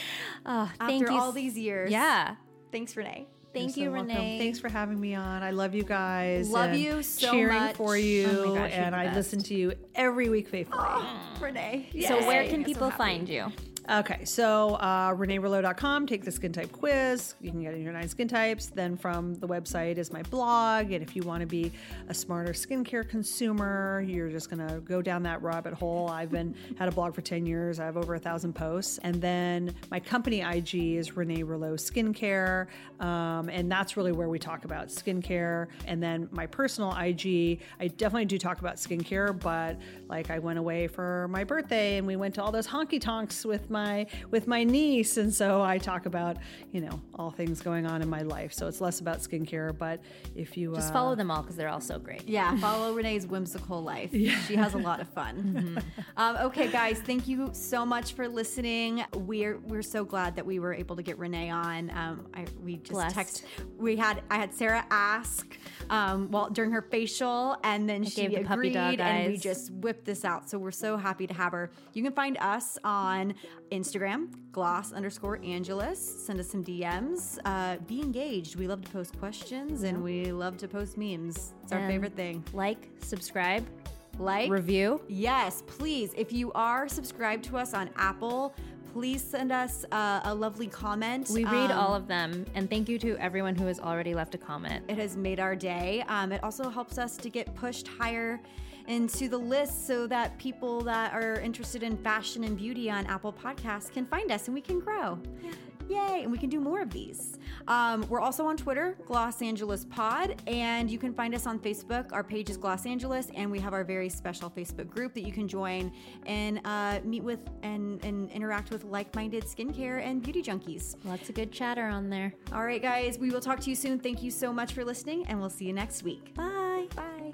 Oh, after you all s- these years. Yeah. Thanks, Renee. Thank You're you, so welcome. Renee. Thanks for having me on. I love you guys. Love you so cheering much. for oh you, Oh gosh, and I best. listen to you every week faithfully. Renee. So where can I'm so people happy. find you? Okay, so uh, ReneeRouleau.com, take the skin type quiz. You can get in your nine skin types. Then from the website is my blog. And if you want to be a smarter skincare consumer, you're just going to go down that rabbit hole. I've been had a blog for 10 years. I have over a thousand posts. And then my company IG is Renee Rouleau Skincare. Um, and that's really where we talk about skincare. And then my personal IG, I definitely do talk about skincare, but like I went away for my birthday and we went to all those honky tonks with my with my niece. And so I talk about, you know, all things going on in my life. So it's less about skincare, but if you Just uh, follow them all because they're all so great. Yeah, follow Renee's whimsical life. She has a lot of fun. um, okay, guys, thank you so much for listening. We're we're so glad that we were able to get Renee on. Um, I, we just Blessed. text. We had I had Sarah ask um, well during her facial, and then she gave the puppy agreed, dog and we just whipped this out. So we're so happy to have her. You can find us on Instagram, gloss underscore Angeles. Send us some DMs. Uh, be engaged. We love to post questions and we love to post memes. It's our And favorite thing. Like, subscribe, Like, review. yes, please. If you are subscribed to us on Apple, please send us uh, a lovely comment. We read Um, all of them. And thank you to everyone who has already left a comment. It has made our day. Um, it also helps us to get pushed higher into the list so that people that are interested in fashion and beauty on Apple Podcasts can find us and we can grow. Yay! And we can do more of these. Um, we're also on Twitter, Gloss Angeles Pod, and you can find us on Facebook. Our page is Gloss Angeles, and we have our very special Facebook group that you can join and uh, meet with and, and interact with like minded skincare and beauty junkies. Lots of good chatter on there. All right, guys, we will talk to you soon. Thank you so much for listening, and we'll see you next week. Bye. Bye.